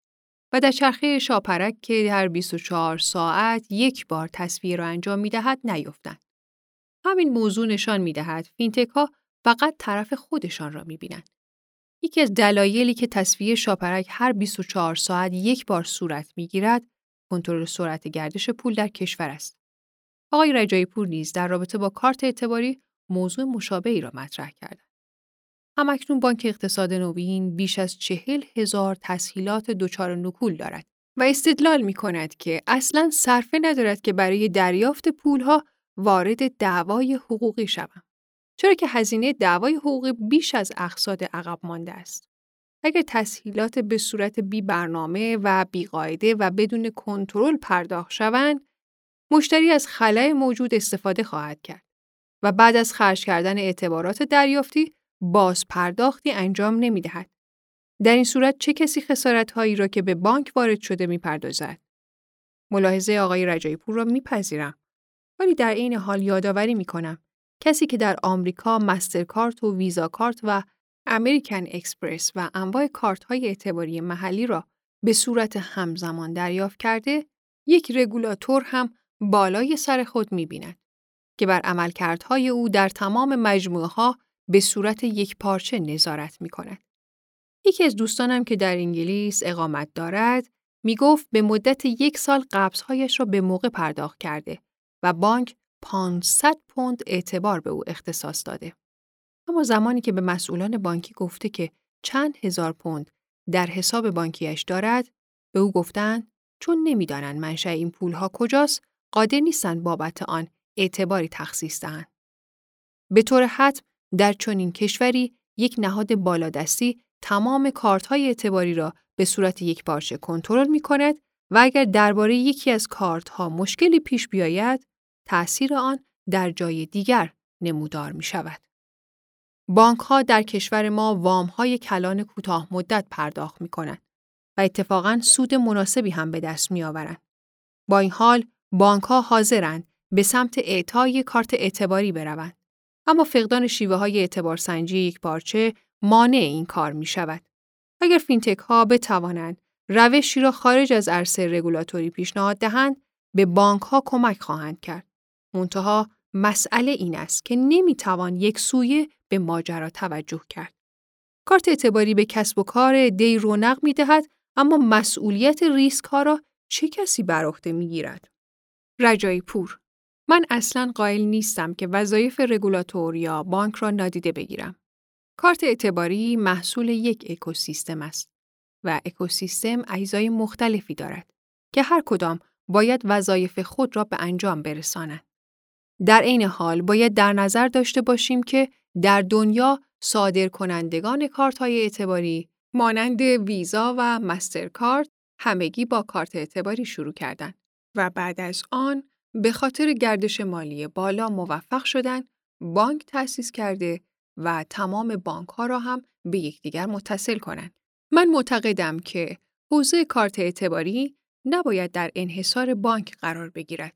و در چرخه شاپرک که هر 24 ساعت یک بار تصویه را انجام می دهد نیفتند. همین موضوع نشان می دهد فینتک ها فقط طرف خودشان را می بینند. یکی از دلایلی که تسویه شاپرک هر 24 ساعت یک بار صورت می گیرد، کنترل سرعت گردش پول در کشور است. آقای رجایی پور نیز در رابطه با کارت اعتباری موضوع مشابهی را مطرح کردند. هم‌اکنون بانک اقتصاد نوین بیش از چهل هزار تسهیلات دچار نکول دارد و استدلال می کند که اصلا صرفه ندارد که برای دریافت پولها وارد دعوای حقوقی شوم. چرا که هزینه دعوای حقوقی بیش از اقصاد عقب مانده است. اگر تسهیلات به صورت بی برنامه و بی قاعده و بدون کنترل پرداخت شوند، مشتری از خلای موجود استفاده خواهد کرد و بعد از خرج کردن اعتبارات دریافتی باز پرداختی انجام نمی دهد. در این صورت چه کسی خسارت هایی را که به بانک وارد شده می پردازد؟ ملاحظه آقای رجایی پور را میپذیرم. ولی در این حال یادآوری می کنم کسی که در آمریکا مسترکارت و ویزا کارت و امریکن اکسپرس و انواع کارت های اعتباری محلی را به صورت همزمان دریافت کرده، یک رگولاتور هم بالای سر خود می بیند که بر عملکردهای او در تمام مجموعه ها به صورت یک پارچه نظارت می کند. یکی از دوستانم که در انگلیس اقامت دارد می گفت به مدت یک سال قبضهایش را به موقع پرداخت کرده و بانک 500 پوند اعتبار به او اختصاص داده. اما زمانی که به مسئولان بانکی گفته که چند هزار پوند در حساب بانکیش دارد، به او گفتند چون نمی‌دانند منشأ این پولها کجاست، قادر نیستند بابت آن اعتباری تخصیص دهند. به طور حتم در چنین کشوری یک نهاد بالادستی تمام کارت‌های اعتباری را به صورت یک پارچه کنترل می کند و اگر درباره یکی از کارت‌ها مشکلی پیش بیاید، تأثیر آن در جای دیگر نمودار می شود. بانک ها در کشور ما وام های کلان کوتاه مدت پرداخت می کنند و اتفاقا سود مناسبی هم به دست می آورند. با این حال بانک ها حاضرند به سمت اعطای کارت اعتباری بروند. اما فقدان شیوه های اعتبار سنجی یک پارچه مانع این کار می شود. اگر فینتک ها بتوانند روشی را خارج از عرصه رگولاتوری پیشنهاد دهند، به بانک ها کمک خواهند کرد. منتها مسئله این است که نمی‌توان یک سویه به ماجرا توجه کرد. کارت اعتباری به کسب و کار دی رونق می دهد اما مسئولیت ریسک ها را چه کسی بر عهده می گیرد؟ رجایی پور من اصلا قائل نیستم که وظایف رگولاتور یا بانک را نادیده بگیرم. کارت اعتباری محصول یک اکوسیستم است و اکوسیستم اجزای مختلفی دارد که هر کدام باید وظایف خود را به انجام برسانند. در عین حال باید در نظر داشته باشیم که در دنیا صادر کنندگان کارت های اعتباری مانند ویزا و مسترکارد همگی با کارت اعتباری شروع کردند و بعد از آن به خاطر گردش مالی بالا موفق شدند بانک تأسیس کرده و تمام بانک ها را هم به یکدیگر متصل کنند. من معتقدم که حوزه کارت اعتباری نباید در انحصار بانک قرار بگیرد.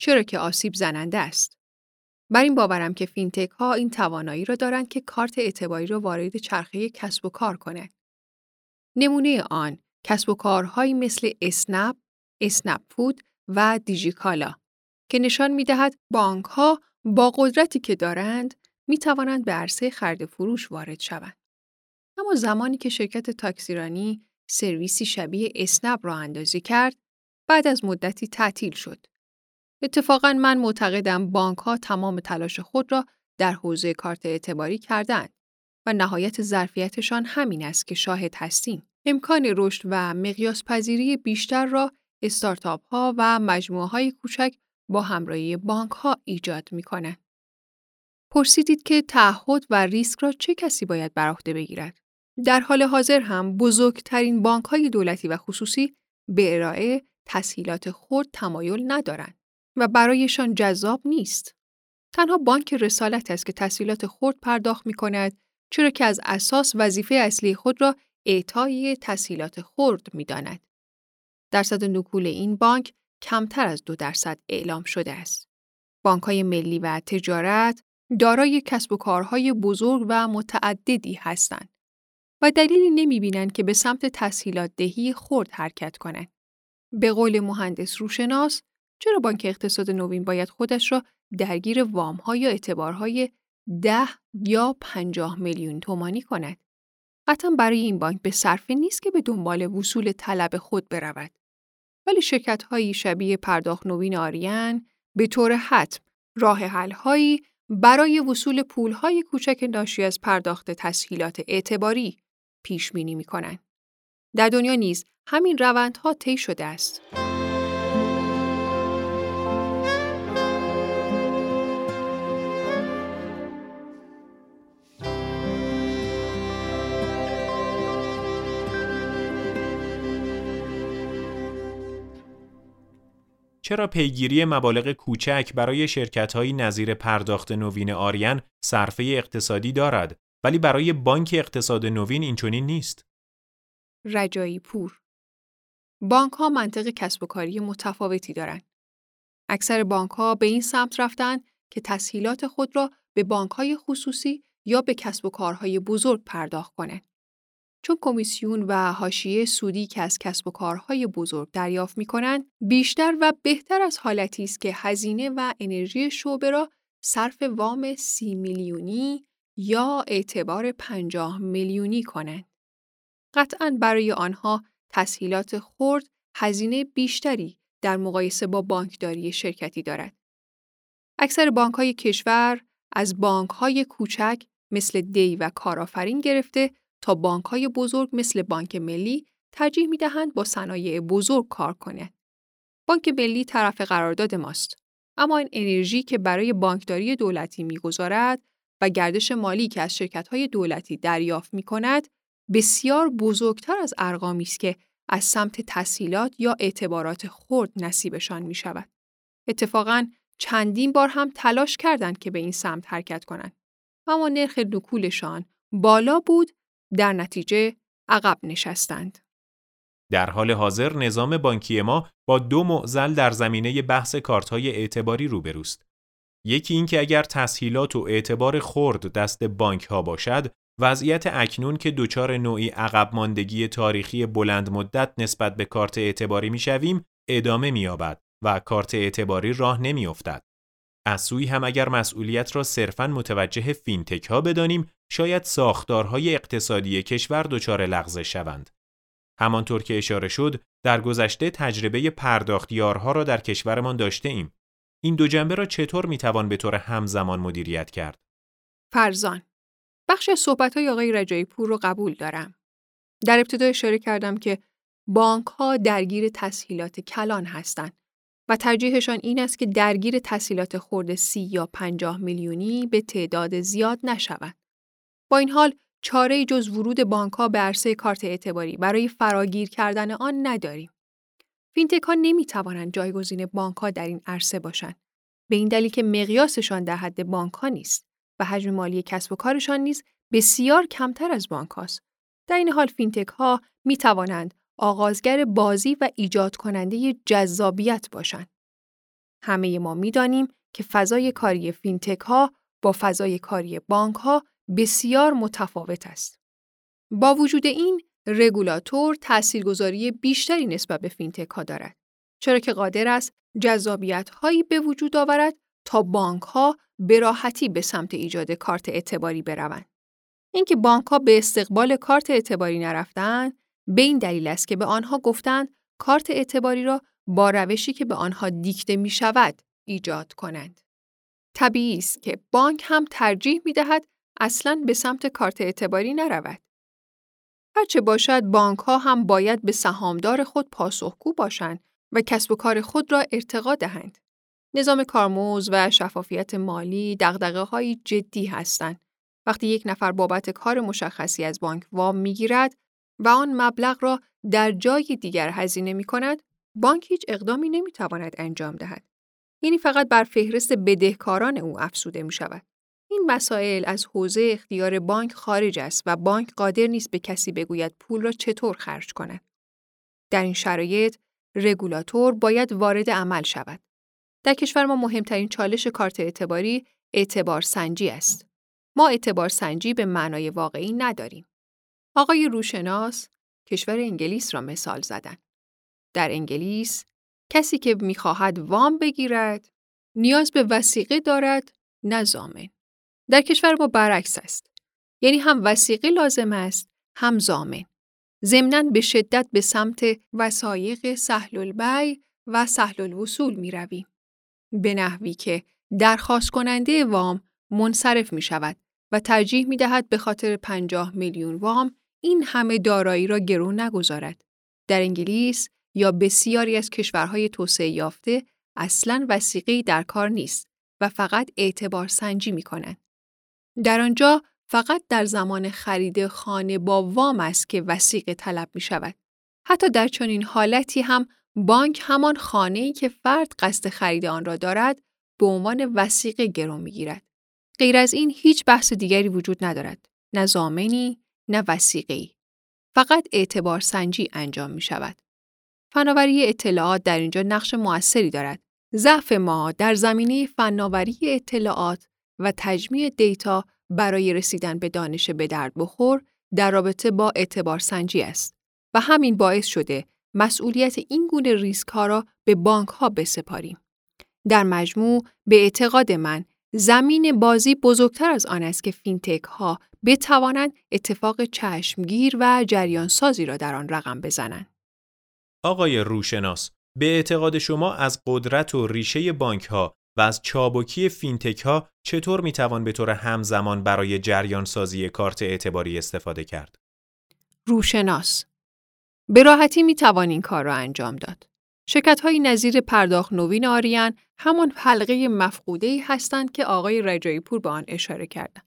چرا که آسیب زننده است. بر این باورم که فینتک ها این توانایی را دارند که کارت اعتباری را وارد چرخه کسب و کار کنند. نمونه آن کسب و کارهایی مثل اسنپ، اسنپ فود و دیجیکالا که نشان می دهد بانک ها با قدرتی که دارند می توانند به عرصه خرد فروش وارد شوند. اما زمانی که شرکت تاکسیرانی سرویسی شبیه اسنپ را اندازی کرد، بعد از مدتی تعطیل شد. اتفاقا من معتقدم بانک ها تمام تلاش خود را در حوزه کارت اعتباری کردند و نهایت ظرفیتشان همین است که شاهد هستیم. امکان رشد و مقیاس پذیری بیشتر را استارتاپ ها و مجموعه های کوچک با همراهی بانک ها ایجاد می کنند. پرسیدید که تعهد و ریسک را چه کسی باید بر عهده بگیرد؟ در حال حاضر هم بزرگترین بانک های دولتی و خصوصی به ارائه تسهیلات خود تمایل ندارند و برایشان جذاب نیست. تنها بانک رسالت است که تسهیلات خرد پرداخت می کند چرا که از اساس وظیفه اصلی خود را اعطای تسهیلات خرد می داند. درصد نکول این بانک کمتر از دو درصد اعلام شده است. بانک های ملی و تجارت دارای کسب و کارهای بزرگ و متعددی هستند و دلیلی نمی بینند که به سمت تسهیلات دهی خرد حرکت کنند. به قول مهندس روشناس، چرا بانک اقتصاد نوین باید خودش را درگیر وام یا اعتبارهای ده یا پنجاه میلیون تومانی کند؟ قطعا برای این بانک به صرفه نیست که به دنبال وصول طلب خود برود. ولی شرکت هایی شبیه پرداخت نوین آریان به طور حتم راه حل هایی برای وصول پول های کوچک ناشی از پرداخت تسهیلات اعتباری پیش بینی می کنند. در دنیا نیز همین روندها طی شده است. چرا پیگیری مبالغ کوچک برای شرکت‌هایی نظیر پرداخت نوین آریان صرفه اقتصادی دارد ولی برای بانک اقتصاد نوین اینچنین نیست؟ رجایی پور بانک ها منطق کسب و کاری متفاوتی دارند. اکثر بانک ها به این سمت رفتن که تسهیلات خود را به بانک های خصوصی یا به کسب و کارهای بزرگ پرداخت کنند. چون کمیسیون و حاشیه سودی که از کسب و کارهای بزرگ دریافت می کنند بیشتر و بهتر از حالتی است که هزینه و انرژی شعبه را صرف وام سی میلیونی یا اعتبار پنجاه میلیونی کنند. قطعا برای آنها تسهیلات خرد هزینه بیشتری در مقایسه با بانکداری شرکتی دارد. اکثر بانک های کشور از بانک های کوچک مثل دی و کارآفرین گرفته تا بانک های بزرگ مثل بانک ملی ترجیح می دهند با صنایع بزرگ کار کنند. بانک ملی طرف قرارداد ماست. اما این انرژی که برای بانکداری دولتی می‌گذارد و گردش مالی که از شرکت‌های دولتی دریافت می کند بسیار بزرگتر از ارقامی است که از سمت تسهیلات یا اعتبارات خرد نصیبشان می شود. اتفاقاً چندین بار هم تلاش کردند که به این سمت حرکت کنند. اما نرخ نکولشان بالا بود در نتیجه عقب نشستند. در حال حاضر نظام بانکی ما با دو معضل در زمینه بحث کارت‌های اعتباری روبروست. یکی اینکه اگر تسهیلات و اعتبار خرد دست بانک ها باشد، وضعیت اکنون که دچار نوعی عقب ماندگی تاریخی بلند مدت نسبت به کارت اعتباری می‌شویم، ادامه می‌یابد و کارت اعتباری راه نمیافتد. از سوی هم اگر مسئولیت را صرفاً متوجه فینتک ها بدانیم، شاید ساختارهای اقتصادی کشور دچار لغزش شوند. همانطور که اشاره شد، در گذشته تجربه پرداختیارها را در کشورمان داشته ایم. این دو جنبه را چطور می‌توان به طور همزمان مدیریت کرد؟ فرزان بخش از صحبت‌های آقای رجایی پور رو قبول دارم. در ابتدا اشاره کردم که بانک ها درگیر تسهیلات کلان هستند و ترجیحشان این است که درگیر تسهیلات خورد سی یا پنجاه میلیونی به تعداد زیاد نشوند. با این حال چاره‌ای جز ورود بانک ها به عرصه کارت اعتباری برای فراگیر کردن آن نداریم. فینتک ها نمی توانند جایگزین بانک ها در این عرصه باشند. به این دلیل که مقیاسشان در حد بانک ها نیست و حجم مالی کسب و کارشان نیز بسیار کمتر از بانک هاست. در این حال فینتک ها می توانند آغازگر بازی و ایجاد کننده جذابیت باشند. همه ما می‌دانیم که فضای کاری فینتک ها با فضای کاری بانک ها بسیار متفاوت است. با وجود این، رگولاتور تاثیرگذاری بیشتری نسبت به فینتک ها دارد. چرا که قادر است جذابیت هایی به وجود آورد تا بانک ها به راحتی به سمت ایجاد کارت اعتباری بروند. اینکه بانک ها به استقبال کارت اعتباری نرفتند به این دلیل است که به آنها گفتند کارت اعتباری را با روشی که به آنها دیکته می شود ایجاد کنند. طبیعی است که بانک هم ترجیح می دهد اصلاً به سمت کارت اعتباری نرود. هرچه باشد بانک ها هم باید به سهامدار خود پاسخگو باشند و کسب و کار خود را ارتقا دهند. نظام کارموز و شفافیت مالی دغدغه های جدی هستند. وقتی یک نفر بابت کار مشخصی از بانک وام می‌گیرد و آن مبلغ را در جای دیگر هزینه می کند، بانک هیچ اقدامی نمی تواند انجام دهد. یعنی فقط بر فهرست بدهکاران او افسوده می شود. مسائل از حوزه اختیار بانک خارج است و بانک قادر نیست به کسی بگوید پول را چطور خرج کند. در این شرایط، رگولاتور باید وارد عمل شود. در کشور ما مهمترین چالش کارت اعتباری اعتبار سنجی است. ما اعتبار سنجی به معنای واقعی نداریم. آقای روشناس کشور انگلیس را مثال زدن. در انگلیس کسی که می‌خواهد وام بگیرد نیاز به وسیقه دارد نه. در کشور ما برعکس است. یعنی هم وسیقه لازم است هم زامن. ضمناً به شدت به سمت وسایق سهل البی و سهل الوصول می رویم. به نحوی که درخواست کننده وام منصرف می شود و ترجیح می دهد به خاطر 50 میلیون وام این همه دارایی را گرون نگذارد. در انگلیس یا بسیاری از کشورهای توسعه یافته اصلا وسیقی در کار نیست و فقط اعتبار سنجی می کنند. در آنجا فقط در زمان خرید خانه با وام است که وسیقه طلب می شود. حتی در چنین حالتی هم بانک همان خانه‌ای که فرد قصد خرید آن را دارد به عنوان وسیقه گرون می گیرد. غیر از این هیچ بحث دیگری وجود ندارد. نه زامنی، نه وسیقی. فقط اعتبار سنجی انجام می شود. فناوری اطلاعات در اینجا نقش موثری دارد. ضعف ما در زمینه فناوری اطلاعات و تجمیع دیتا برای رسیدن به دانش به درد بخور در رابطه با اعتبار سنجی است و همین باعث شده مسئولیت این گونه ریسک ها را به بانک ها بسپاریم. در مجموع به اعتقاد من زمین بازی بزرگتر از آن است که فینتک ها بتوانند اتفاق چشمگیر و جریان سازی را در آن رقم بزنند. آقای روشناس، به اعتقاد شما از قدرت و ریشه بانک ها و از چابکی فینتک ها چطور می توان به طور همزمان برای جریان سازی کارت اعتباری استفاده کرد؟ روشناس به راحتی می توان این کار را انجام داد. شرکت های نظیر پرداخت نوین آریان همان حلقه مفقوده هستند که آقای رجایی پور به آن اشاره کردند.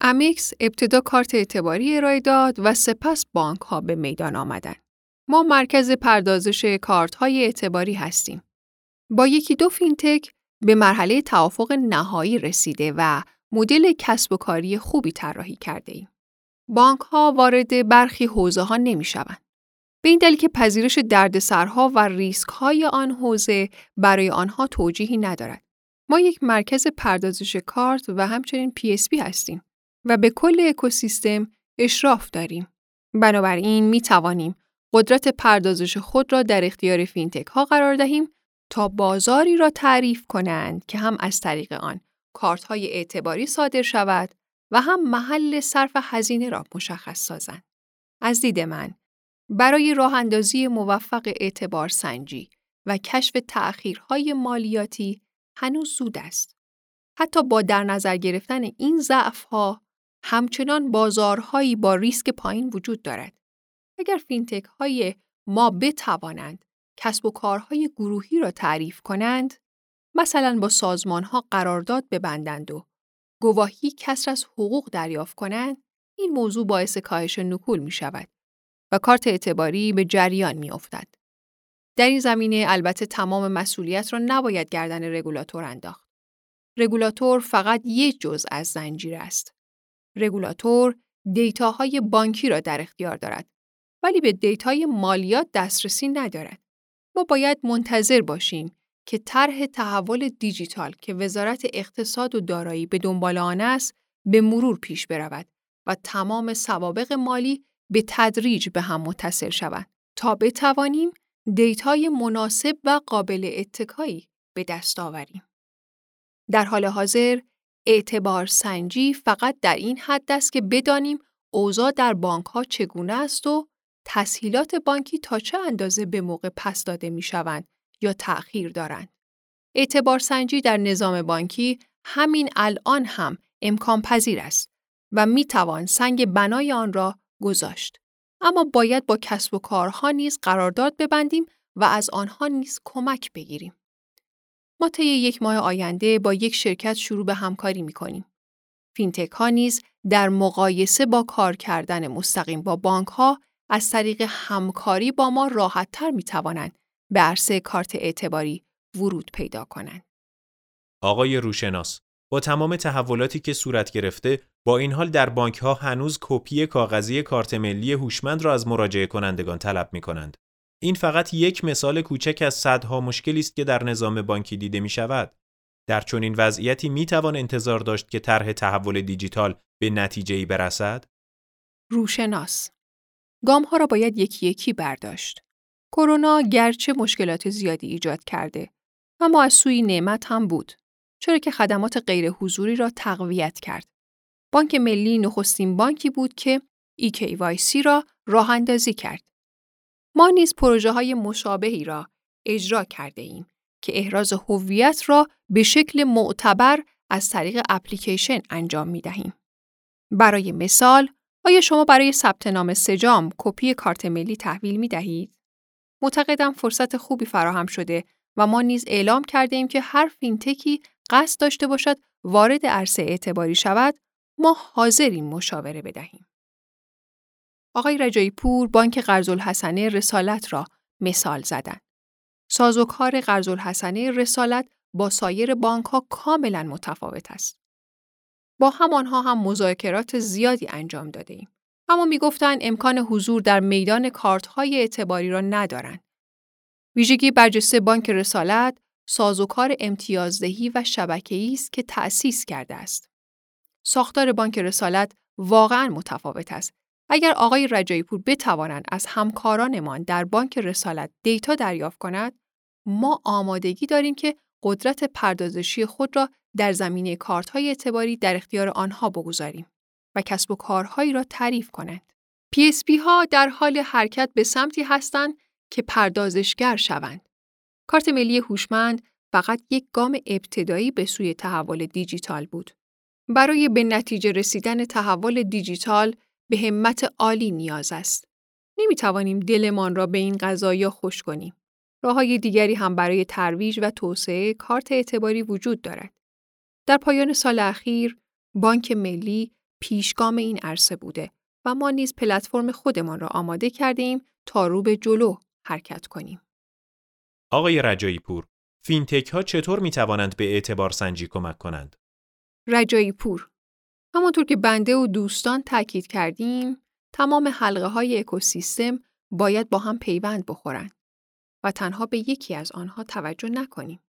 امیکس ابتدا کارت اعتباری ارائه داد و سپس بانک ها به میدان آمدند. ما مرکز پردازش کارت های اعتباری هستیم. با یکی دو فینتک به مرحله توافق نهایی رسیده و مدل کسب و کاری خوبی طراحی کرده ایم. بانک ها وارد برخی حوزه ها نمی شوند. به این دلیل که پذیرش دردسرها و ریسک های آن حوزه برای آنها توجیهی ندارد. ما یک مرکز پردازش کارت و همچنین PSP هستیم و به کل اکوسیستم اشراف داریم. بنابراین می توانیم قدرت پردازش خود را در اختیار فینتک ها قرار دهیم تا بازاری را تعریف کنند که هم از طریق آن کارت های اعتباری صادر شود و هم محل صرف هزینه را مشخص سازند. از دید من، برای راه اندازی موفق اعتبار سنجی و کشف تأخیرهای مالیاتی هنوز زود است. حتی با در نظر گرفتن این ضعفها همچنان بازارهایی با ریسک پایین وجود دارد. اگر فینتک های ما بتوانند کسب و کارهای گروهی را تعریف کنند، مثلا با سازمان ها قرارداد ببندند و گواهی کسر از حقوق دریافت کنند، این موضوع باعث کاهش نکول می شود و کارت اعتباری به جریان می افتد. در این زمینه البته تمام مسئولیت را نباید گردن رگولاتور انداخت. رگولاتور فقط یک جز از زنجیره است. رگولاتور دیتاهای بانکی را در اختیار دارد ولی به دیتای مالیات دسترسی ندارد. ما باید منتظر باشیم که طرح تحول دیجیتال که وزارت اقتصاد و دارایی به دنبال آن است به مرور پیش برود و تمام سوابق مالی به تدریج به هم متصل شود تا بتوانیم دیتای مناسب و قابل اتکایی به دست آوریم. در حال حاضر اعتبار سنجی فقط در این حد است که بدانیم اوضاع در بانک ها چگونه است و تسهیلات بانکی تا چه اندازه به موقع پس داده می شوند یا تأخیر دارند. اعتبار سنجی در نظام بانکی همین الان هم امکان پذیر است و می توان سنگ بنای آن را گذاشت. اما باید با کسب و کارها نیز قرارداد ببندیم و از آنها نیز کمک بگیریم. ما طی یک ماه آینده با یک شرکت شروع به همکاری می کنیم. فینتک ها نیز در مقایسه با کار کردن مستقیم با بانک ها از طریق همکاری با ما راحت تر می توانند به عرصه کارت اعتباری ورود پیدا کنند. آقای روشناس با تمام تحولاتی که صورت گرفته با این حال در بانک ها هنوز کپی کاغذی کارت ملی هوشمند را از مراجعه کنندگان طلب می کنند. این فقط یک مثال کوچک از صدها مشکلی است که در نظام بانکی دیده می شود. در چنین وضعیتی می توان انتظار داشت که طرح تحول دیجیتال به نتیجه ای برسد؟ روشناس گام ها را باید یکی یکی برداشت. کرونا گرچه مشکلات زیادی ایجاد کرده اما از سوی نعمت هم بود چرا که خدمات غیر حضوری را تقویت کرد. بانک ملی نخستین بانکی بود که EKYC را راه اندازی کرد. ما نیز پروژه های مشابهی را اجرا کرده ایم که احراز هویت را به شکل معتبر از طریق اپلیکیشن انجام می دهیم. برای مثال، آیا شما برای ثبت نام سجام کپی کارت ملی تحویل می دهید؟ معتقدم فرصت خوبی فراهم شده و ما نیز اعلام کرده ایم که هر فینتکی قصد داشته باشد وارد عرصه اعتباری شود، ما حاضریم مشاوره بدهیم. آقای رجایی پور بانک قرض رسالت را مثال زدند. سازوکار قرض رسالت با سایر بانک ها کاملا متفاوت است. با همانها هم مذاکرات زیادی انجام داده ایم. اما می‌گفتند امکان حضور در میدان کارت های اعتباری را ندارند. ویژگی برجسته بانک رسالت سازوکار امتیازدهی و شبکه‌ای است که تأسیس کرده است. ساختار بانک رسالت واقعا متفاوت است. اگر آقای رجایی پور بتوانند از همکارانمان در بانک رسالت دیتا دریافت کند، ما آمادگی داریم که قدرت پردازشی خود را در زمینه کارت‌های اعتباری در اختیار آنها بگذاریم و کسب و کارهایی را تعریف کنند. PSP ها در حال حرکت به سمتی هستند که پردازشگر شوند. کارت ملی هوشمند فقط یک گام ابتدایی به سوی تحول دیجیتال بود. برای به نتیجه رسیدن تحول دیجیتال به همت عالی نیاز است. نمی توانیم دلمان را به این قضایا خوش کنیم. راه های دیگری هم برای ترویج و توسعه کارت اعتباری وجود دارد. در پایان سال اخیر، بانک ملی پیشگام این عرصه بوده و ما نیز پلتفرم خودمان را آماده کرده ایم تا رو به جلو حرکت کنیم. آقای رجایی پور، فینتک ها چطور می توانند به اعتبار سنجی کمک کنند؟ رجایی پور همانطور که بنده و دوستان تاکید کردیم، تمام حلقه های اکوسیستم باید با هم پیوند بخورند و تنها به یکی از آنها توجه نکنیم.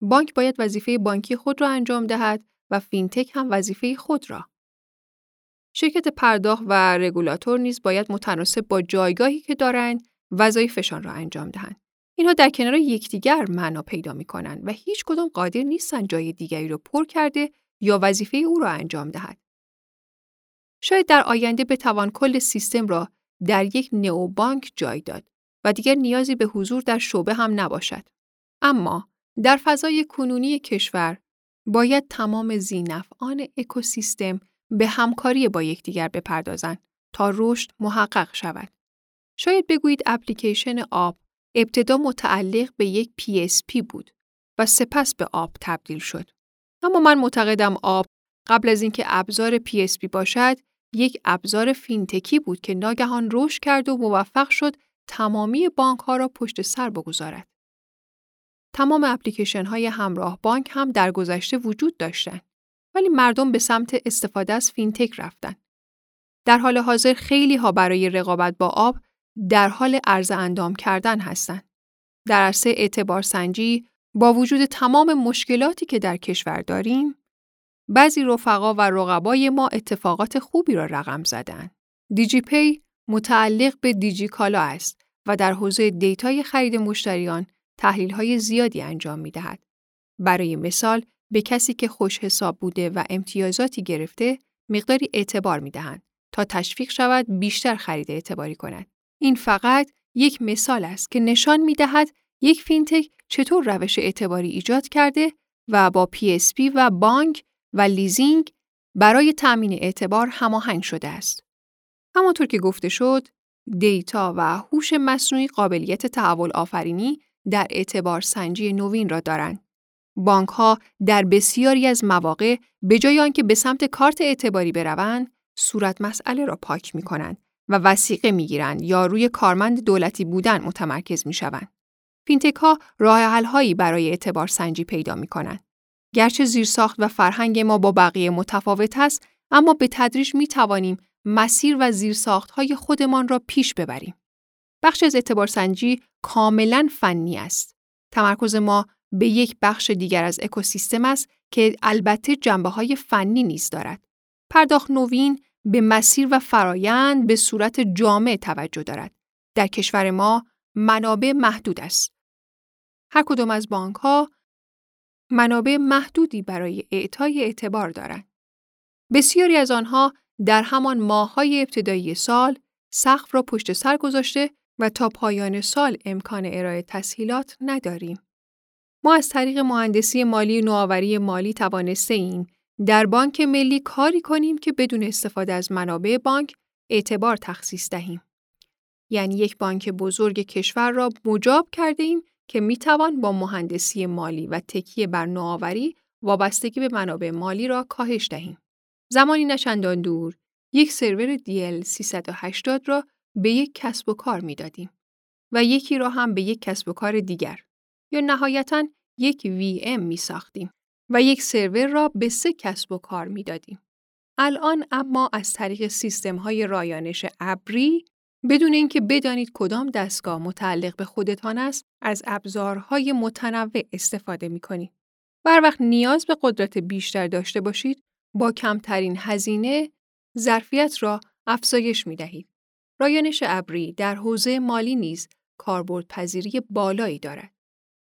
بانک باید وظیفه بانکی خود را انجام دهد و فینتک هم وظیفه خود را. شرکت پرداخت و رگولاتور نیز باید متناسب با جایگاهی که دارند وظایفشان را انجام دهند. اینها در کنار یکدیگر معنا پیدا می کنند و هیچ کدام قادر نیستند جای دیگری را پر کرده یا وظیفه او را انجام دهد. شاید در آینده بتوان کل سیستم را در یک بانک جای داد و دیگر نیازی به حضور در شعبه هم نباشد. اما در فضای کنونی کشور باید تمام زینفعان اکوسیستم به همکاری با یکدیگر بپردازند تا رشد محقق شود. شاید بگویید اپلیکیشن آب ابتدا متعلق به یک PSP بود و سپس به آب تبدیل شد. اما من معتقدم آب قبل از اینکه ابزار PSP باشد یک ابزار فینتکی بود که ناگهان رشد کرد و موفق شد تمامی بانک ها را پشت سر بگذارد. تمام اپلیکیشن های همراه بانک هم در گذشته وجود داشتند ولی مردم به سمت استفاده از فینتک رفتن. در حال حاضر خیلی ها برای رقابت با آب در حال عرض اندام کردن هستند. در عرصه اعتبار سنجی با وجود تمام مشکلاتی که در کشور داریم، بعضی رفقا و رقبای ما اتفاقات خوبی را رقم زدن. دیجی پی متعلق به دیجی کالا است و در حوزه دیتای خرید مشتریان تحلیل های زیادی انجام می دهد. برای مثال به کسی که خوش حساب بوده و امتیازاتی گرفته مقداری اعتبار می دهند تا تشویق شود بیشتر خرید اعتباری کند. این فقط یک مثال است که نشان می دهد یک فینتک چطور روش اعتباری ایجاد کرده و با PSP و بانک و لیزینگ برای تأمین اعتبار هماهنگ شده است. همانطور که گفته شد، دیتا و هوش مصنوعی قابلیت تحول آفرینی در اعتبار سنجی نوین را دارند. بانک ها در بسیاری از مواقع به جای آنکه به سمت کارت اعتباری بروند، صورت مسئله را پاک می کنند و وثیقه می گیرند یا روی کارمند دولتی بودن متمرکز می شوند. فینتک ها راه حل هایی برای اعتبار سنجی پیدا می کنند. گرچه زیرساخت و فرهنگ ما با بقیه متفاوت است، اما به تدریج می توانیم مسیر و زیرساخت های خودمان را پیش ببریم. بخش از اعتبار سنجی کاملا فنی است. تمرکز ما به یک بخش دیگر از اکوسیستم است که البته جنبه های فنی نیز دارد. پرداخت نوین به مسیر و فرایند به صورت جامع توجه دارد. در کشور ما منابع محدود است. هر کدام از بانک ها منابع محدودی برای اعطای اعتبار دارند. بسیاری از آنها در همان ماه‌های ابتدایی سال سقف را پشت سر گذاشته و تا پایان سال امکان ارائه تسهیلات نداریم. ما از طریق مهندسی مالی نوآوری مالی توانسته این در بانک ملی کاری کنیم که بدون استفاده از منابع بانک اعتبار تخصیص دهیم. یعنی یک بانک بزرگ کشور را مجاب کرده ایم که می توان با مهندسی مالی و تکیه بر نوآوری وابستگی به منابع مالی را کاهش دهیم. زمانی نچندان دور یک سرور DL 380 را به یک کسب و کار می دادیم و یکی را هم به یک کسب و کار دیگر یا نهایتا یک VM می ساختیم و یک سرور را به سه کسب و کار می دادیم. الان اما از طریق سیستم های رایانش ابری بدون اینکه بدانید کدام دستگاه متعلق به خودتان است از ابزارهای متنوع استفاده می کنید. بر وقت نیاز به قدرت بیشتر داشته باشید با کمترین هزینه ظرفیت را افزایش می دهید. رایانش ابری در حوزه مالی نیز کاربردپذیری بالایی دارد.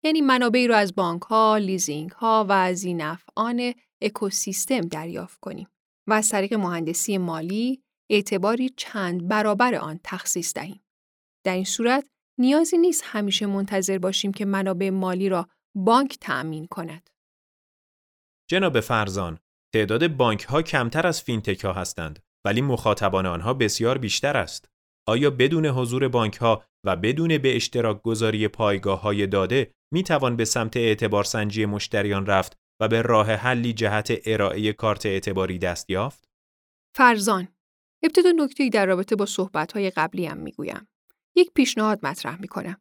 یعنی منابعی را از بانک ها، لیزینگ ها و زینفعان اکوسیستم دریافت کنیم و از طریق مهندسی مالی اعتباری چند برابر آن تخصیص دهیم. در این صورت نیازی نیست همیشه منتظر باشیم که منابع مالی را بانک تأمین کند. جناب فرزان، تعداد بانک ها کمتر از فینتک ها هستند ولی مخاطبان آنها بسیار بیشتر است. آیا بدون حضور بانک ها و بدون به اشتراک گذاری پایگاه های داده می توان به سمت اعتبار سنجی مشتریان رفت و به راه حلی جهت ارائه کارت اعتباری دست یافت؟ فرزان ابتدا نکته‌ای در رابطه با صحبت‌های قبلی هم می‌گویم. یک پیشنهاد مطرح می‌کنم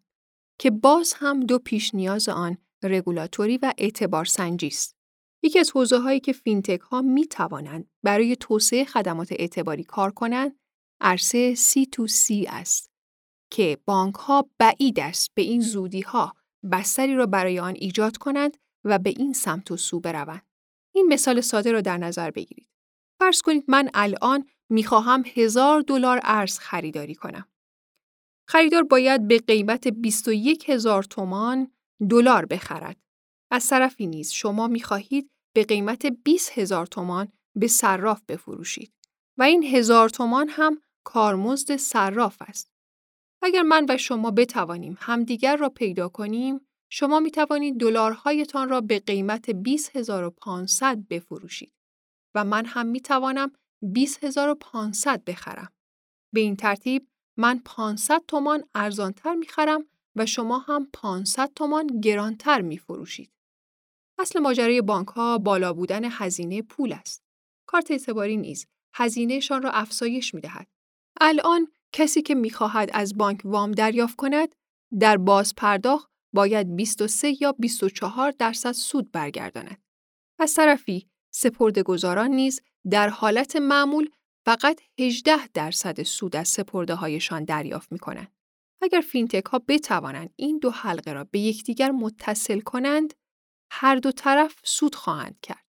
که باز هم دو پیش نیاز آن رگولاتوری و اعتبار سنجی است. یکی از حوزه هایی که فینتک ها می برای توسعه خدمات اعتباری کار کنند عرصه C2C است که بانک ها بعید است به این زودی ها بستری را برای آن ایجاد کنند و به این سمت و سو بروند. این مثال ساده را در نظر بگیرید. فرض کنید من الان می‌خواهم هزار دلار ارز خریداری کنم. خریدار باید به قیمت 21 هزار تومان دلار بخرد. از طرفی نیز شما می‌خواهید به قیمت 20 هزار تومان به صراف بفروشید و این هزار تومان هم کارمزد صراف است. اگر من و شما بتوانیم همدیگر را پیدا کنیم، شما می توانید دلارهایتان را به قیمت 20500 بفروشید و من هم می توانم 20500 بخرم. به این ترتیب من 500 تومان ارزانتر می خرم و شما هم 500 تومان گرانتر می فروشید. اصل ماجرای بانک ها بالا بودن هزینه پول است. کارت اعتباری نیز هزینهشان را افزایش می دهد. الان کسی که می خواهد از بانک وام دریافت کند در باز پرداخت باید 23 یا 24 درصد سود برگرداند. از طرفی سپرد گذاران نیز در حالت معمول فقط 18 درصد سود از سپرده هایشان دریافت می کنند. اگر فینتک ها بتوانند این دو حلقه را به یکدیگر متصل کنند، هر دو طرف سود خواهند کرد.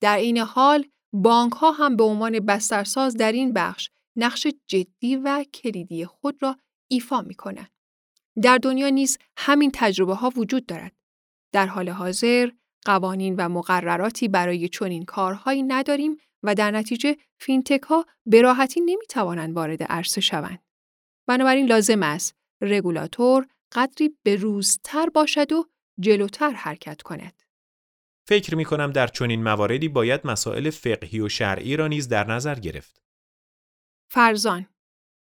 در این حال، بانک ها هم به عنوان بسترساز در این بخش نقش جدی و کلیدی خود را ایفا می کنند. در دنیا نیز همین تجربه ها وجود دارد. در حال حاضر قوانین و مقرراتی برای چنین کارهایی نداریم و در نتیجه فینتک ها به راحتی نمی توانند وارد عرصه شوند. بنابراین لازم است رگولاتور قدری به روزتر باشد و جلوتر حرکت کند. فکر می کنم در چنین مواردی باید مسائل فقهی و شرعی را نیز در نظر گرفت. فرزان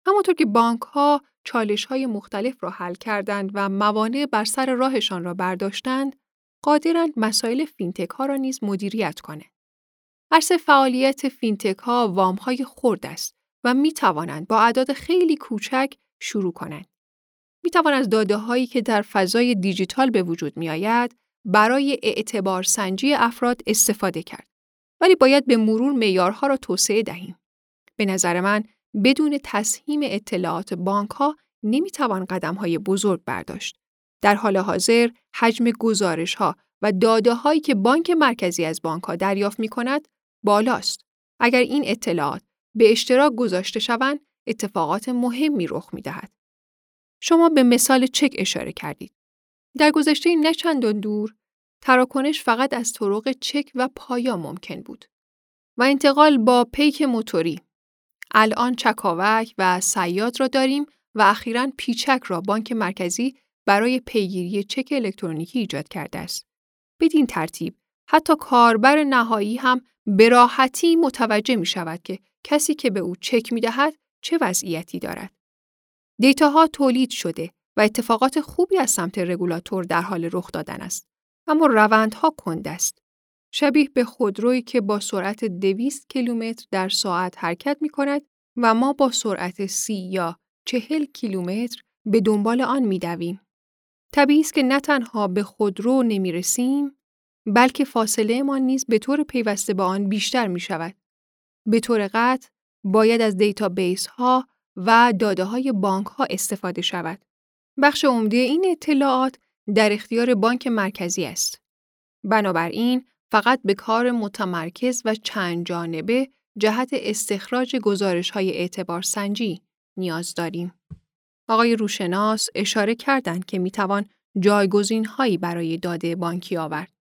همانطور که بانک ها چالش های مختلف را حل کردند و موانع بر سر راهشان را برداشتند، قادرند مسائل فینتک ها را نیز مدیریت کنند. عرصه فعالیت فینتک ها وام های خرد است و می توانند با اعداد خیلی کوچک شروع کنند. می توانند از داده هایی که در فضای دیجیتال به وجود می آید برای اعتبار سنجی افراد استفاده کرد. ولی باید به مرور معیارها را توسعه دهیم. به نظر من بدون تسهیم اطلاعات بانک ها نمی توان قدم های بزرگ برداشت. در حال حاضر حجم گزارش ها و داده هایی که بانک مرکزی از بانک ها دریافت می کند بالاست. اگر این اطلاعات به اشتراک گذاشته شوند اتفاقات مهمی رخ می دهد. شما به مثال چک اشاره کردید. در گذشته نه چندان دور تراکنش فقط از طرق چک و پایا ممکن بود و انتقال با پیک موتوری الان چکاوک و سیاد را داریم و اخیرا پیچک را بانک مرکزی برای پیگیری چک الکترونیکی ایجاد کرده است. بدین ترتیب حتی کاربر نهایی هم به راحتی متوجه می شود که کسی که به او چک می دهد چه وضعیتی دارد. دیتاها تولید شده و اتفاقات خوبی از سمت رگولاتور در حال رخ دادن است. اما روندها کند است. شبیه به خودرویی که با سرعت 200 کیلومتر در ساعت حرکت می کند و ما با سرعت 30 یا 40 کیلومتر به دنبال آن می دویم. طبیعی است که نه تنها به خودرو نمی رسیم بلکه فاصله ما نیز به طور پیوسته با آن بیشتر می شود. به طور قطع باید از دیتابیس ها و داده های بانک ها استفاده شود. بخش عمده این اطلاعات در اختیار بانک مرکزی است. بنابراین فقط به کار متمرکز و چند جانبه جهت استخراج گزارش های اعتبار سنجی نیاز داریم. آقای روشناس اشاره کردند که می‌توان جایگزین هایی برای داده بانکی آورد.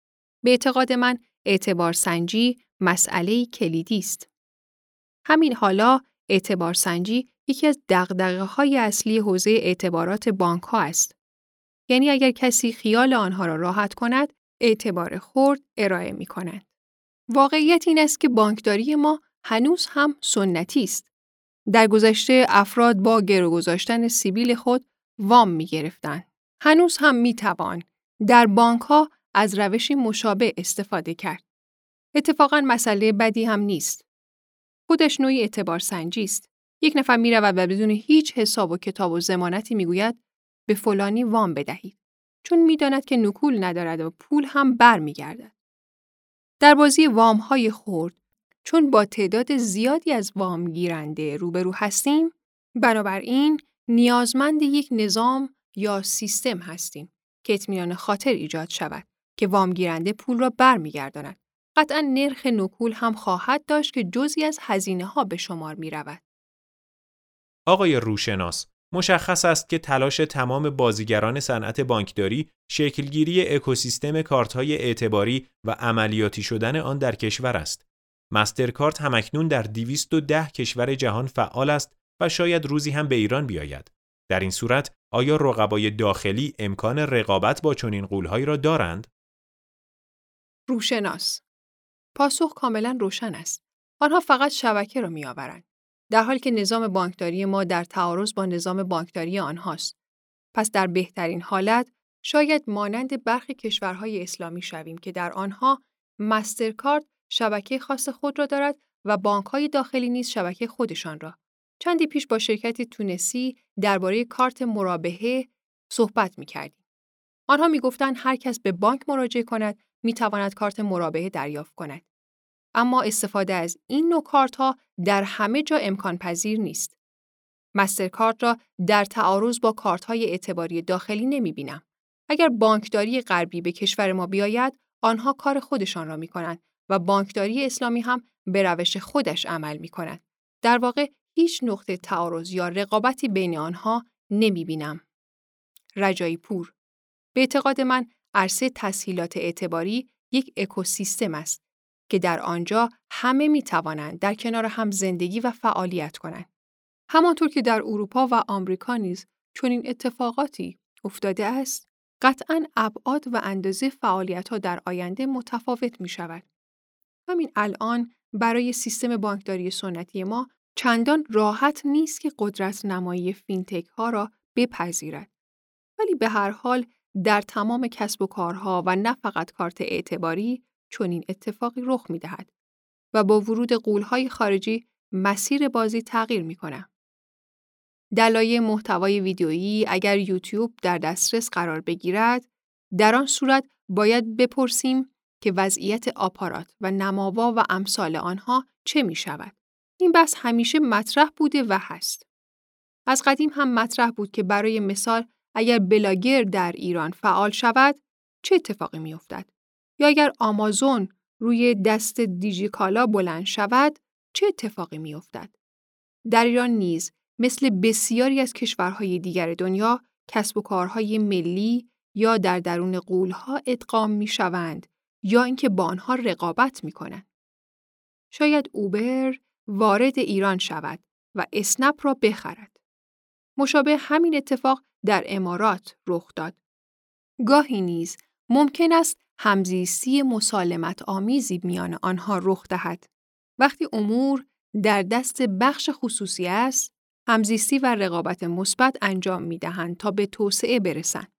به اعتقاد من اعتبار سنجی مسئله کلیدی است. همین حالا اعتبار سنجی یکی از دقدقه های اصلی حوزه اعتبارات بانک ها است. یعنی اگر کسی خیال آنها را راحت کند، اعتبار خورد ارائه می کنند. واقعیت این است که بانکداری ما هنوز هم سنتی است. در گذشته افراد با گرو گذاشتن سیبیل خود وام می گرفتن. هنوز هم می توان در بانک ها از روشی مشابه استفاده کرد. اتفاقا مسئله بدی هم نیست. خودش نوعی اعتبار سنجی است. یک نفر می رود و بدون هیچ حساب و کتاب و زمانتی می گوید به فلانی وام بدهید. چون می‌داند که نکول ندارد و پول هم بر می گردد. در بازی وام های خورد چون با تعداد زیادی از وام گیرنده روبرو هستیم بنابراین نیازمند یک نظام یا سیستم هستیم که اطمینان خاطر ایجاد شود که وامگیرنده پول را برمیگرداند. قطعا نرخ نکول هم خواهد داشت که جزی از هزینه ها به شمار می رود. آقای روشناس، مشخص است که تلاش تمام بازیگران صنعت بانکداری شکلگیری اکوسیستم کارت‌های اعتباری و عملیاتی شدن آن در کشور است. مسترکارت همکنون در 210 کشور جهان فعال است و شاید روزی هم به ایران بیاید. در این صورت آیا رقبای داخلی امکان رقابت با چنین قولهایی را دارند؟ روشناس پاسخ کاملا روشن است. آنها فقط شبکه را میآورند. در حالی که نظام بانکداری ما در تعارض با نظام بانکداری آنهاست. پس در بهترین حالت شاید مانند برخی کشورهای اسلامی شویم که در آنها مسترکارد شبکه خاص خود را دارد و بانکهای داخلی نیز شبکه خودشان را. چندی پیش با شرکتی تونسی درباره کارت مرابحه صحبت می کردیم. آنها می گفتند هر کس به بانک مراجعه کند می تواند کارت مرابحه دریافت کند. اما استفاده از این نوع کارت ها در همه جا امکان پذیر نیست. مسترکارت را در تعارض با کارت های اعتباری داخلی نمی بینم. اگر بانکداری غربی به کشور ما بیاید، آنها کار خودشان را می کنند و بانکداری اسلامی هم به روش خودش عمل می کند. در واقع هیچ نقطه تعارض یا رقابتی بین آنها نمی بینم. رجایی پور به اعتقاد من عرصه تسهیلات اعتباری یک اکوسیستم است که در آنجا همه می توانند در کنار هم زندگی و فعالیت کنند. همانطور که در اروپا و آمریکا نیز چنین اتفاقاتی افتاده است، قطعا ابعاد و اندازه فعالیت ها در آینده متفاوت می شود. همین الان برای سیستم بانکداری سنتی ما چندان راحت نیست که قدرت نمایی فینتک ها را بپذیرد. ولی به هر حال در تمام کسب و کارها و نه فقط کارت اعتباری چنین اتفاقی رخ می دهد و با ورود قولهای خارجی مسیر بازی تغییر می کنه. دلایل محتوای ویدیویی اگر یوتیوب در دسترس قرار بگیرد در آن صورت باید بپرسیم که وضعیت آپارات و نماوا و امثال آنها چه می شود. این بحث همیشه مطرح بوده و هست. از قدیم هم مطرح بود که برای مثال اگر بلاگر در ایران فعال شود چه اتفاقی می افتد؟ یا اگر آمازون روی دست دیجیکالا بلند شود چه اتفاقی می افتد؟ در ایران نیز مثل بسیاری از کشورهای دیگر دنیا کسب و کارهای ملی یا در درون قولها ادغام می شوند یا اینکه با آنها رقابت می کنند. شاید اوبر وارد ایران شود و اسنپ را بخرد. مشابه همین اتفاق در امارات رخ داد. گاهی نیز ممکن است همزیستی مسالمت آمیزی میان آنها رخ دهد. وقتی امور در دست بخش خصوصی است، همزیستی و رقابت مثبت انجام می دهند تا به توسعه برسند.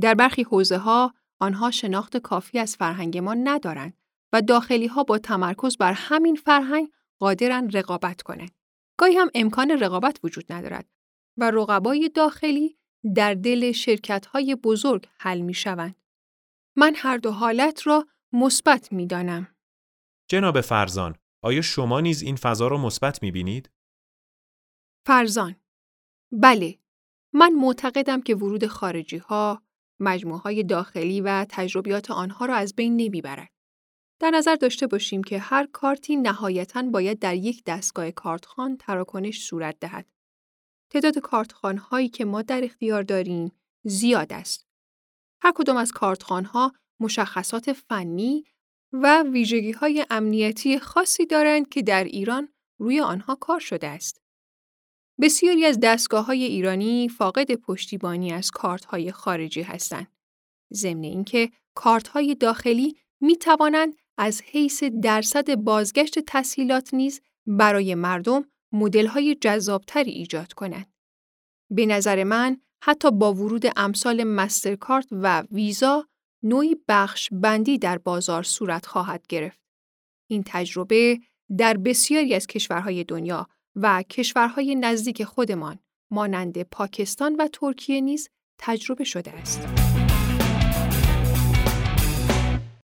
در برخی حوزه ها آنها شناخت کافی از فرهنگ ما ندارند و داخلی ها با تمرکز بر همین فرهنگ قادرن رقابت کنند. گاهی هم امکان رقابت وجود ندارد و رقبای داخلی در دل شرکت های بزرگ حل می شوند. من هر دو حالت را مثبت می دانم. جناب فرزان، آیا شما نیز این فضا را مثبت می بینید؟ فرزان بله من معتقدم که ورود خارجی ها مجموعه های داخلی و تجربیات آنها را از بین نمی‌برد. در نظر داشته باشیم که هر کارتی نهایتاً باید در یک دستگاه کارتخان تراکنش صورت دهد. تعداد کارتخان هایی که ما در اختیار داریم زیاد است. هر کدام از کارتخان ها مشخصات فنی و ویژگی های امنیتی خاصی دارند که در ایران روی آنها کار شده است. بسیاری از دستگاه های ایرانی فاقد پشتیبانی از کارت های خارجی هستند. ضمن اینکه کارت های داخلی می توانند از حیث درصد بازگشت تسهیلات نیز برای مردم مدل های جذابتری ایجاد کنند. به نظر من حتی با ورود امثال مسترکارت و ویزا نوعی بخش بندی در بازار صورت خواهد گرفت. این تجربه در بسیاری از کشورهای دنیا و کشورهای نزدیک خودمان مانند پاکستان و ترکیه نیز تجربه شده است.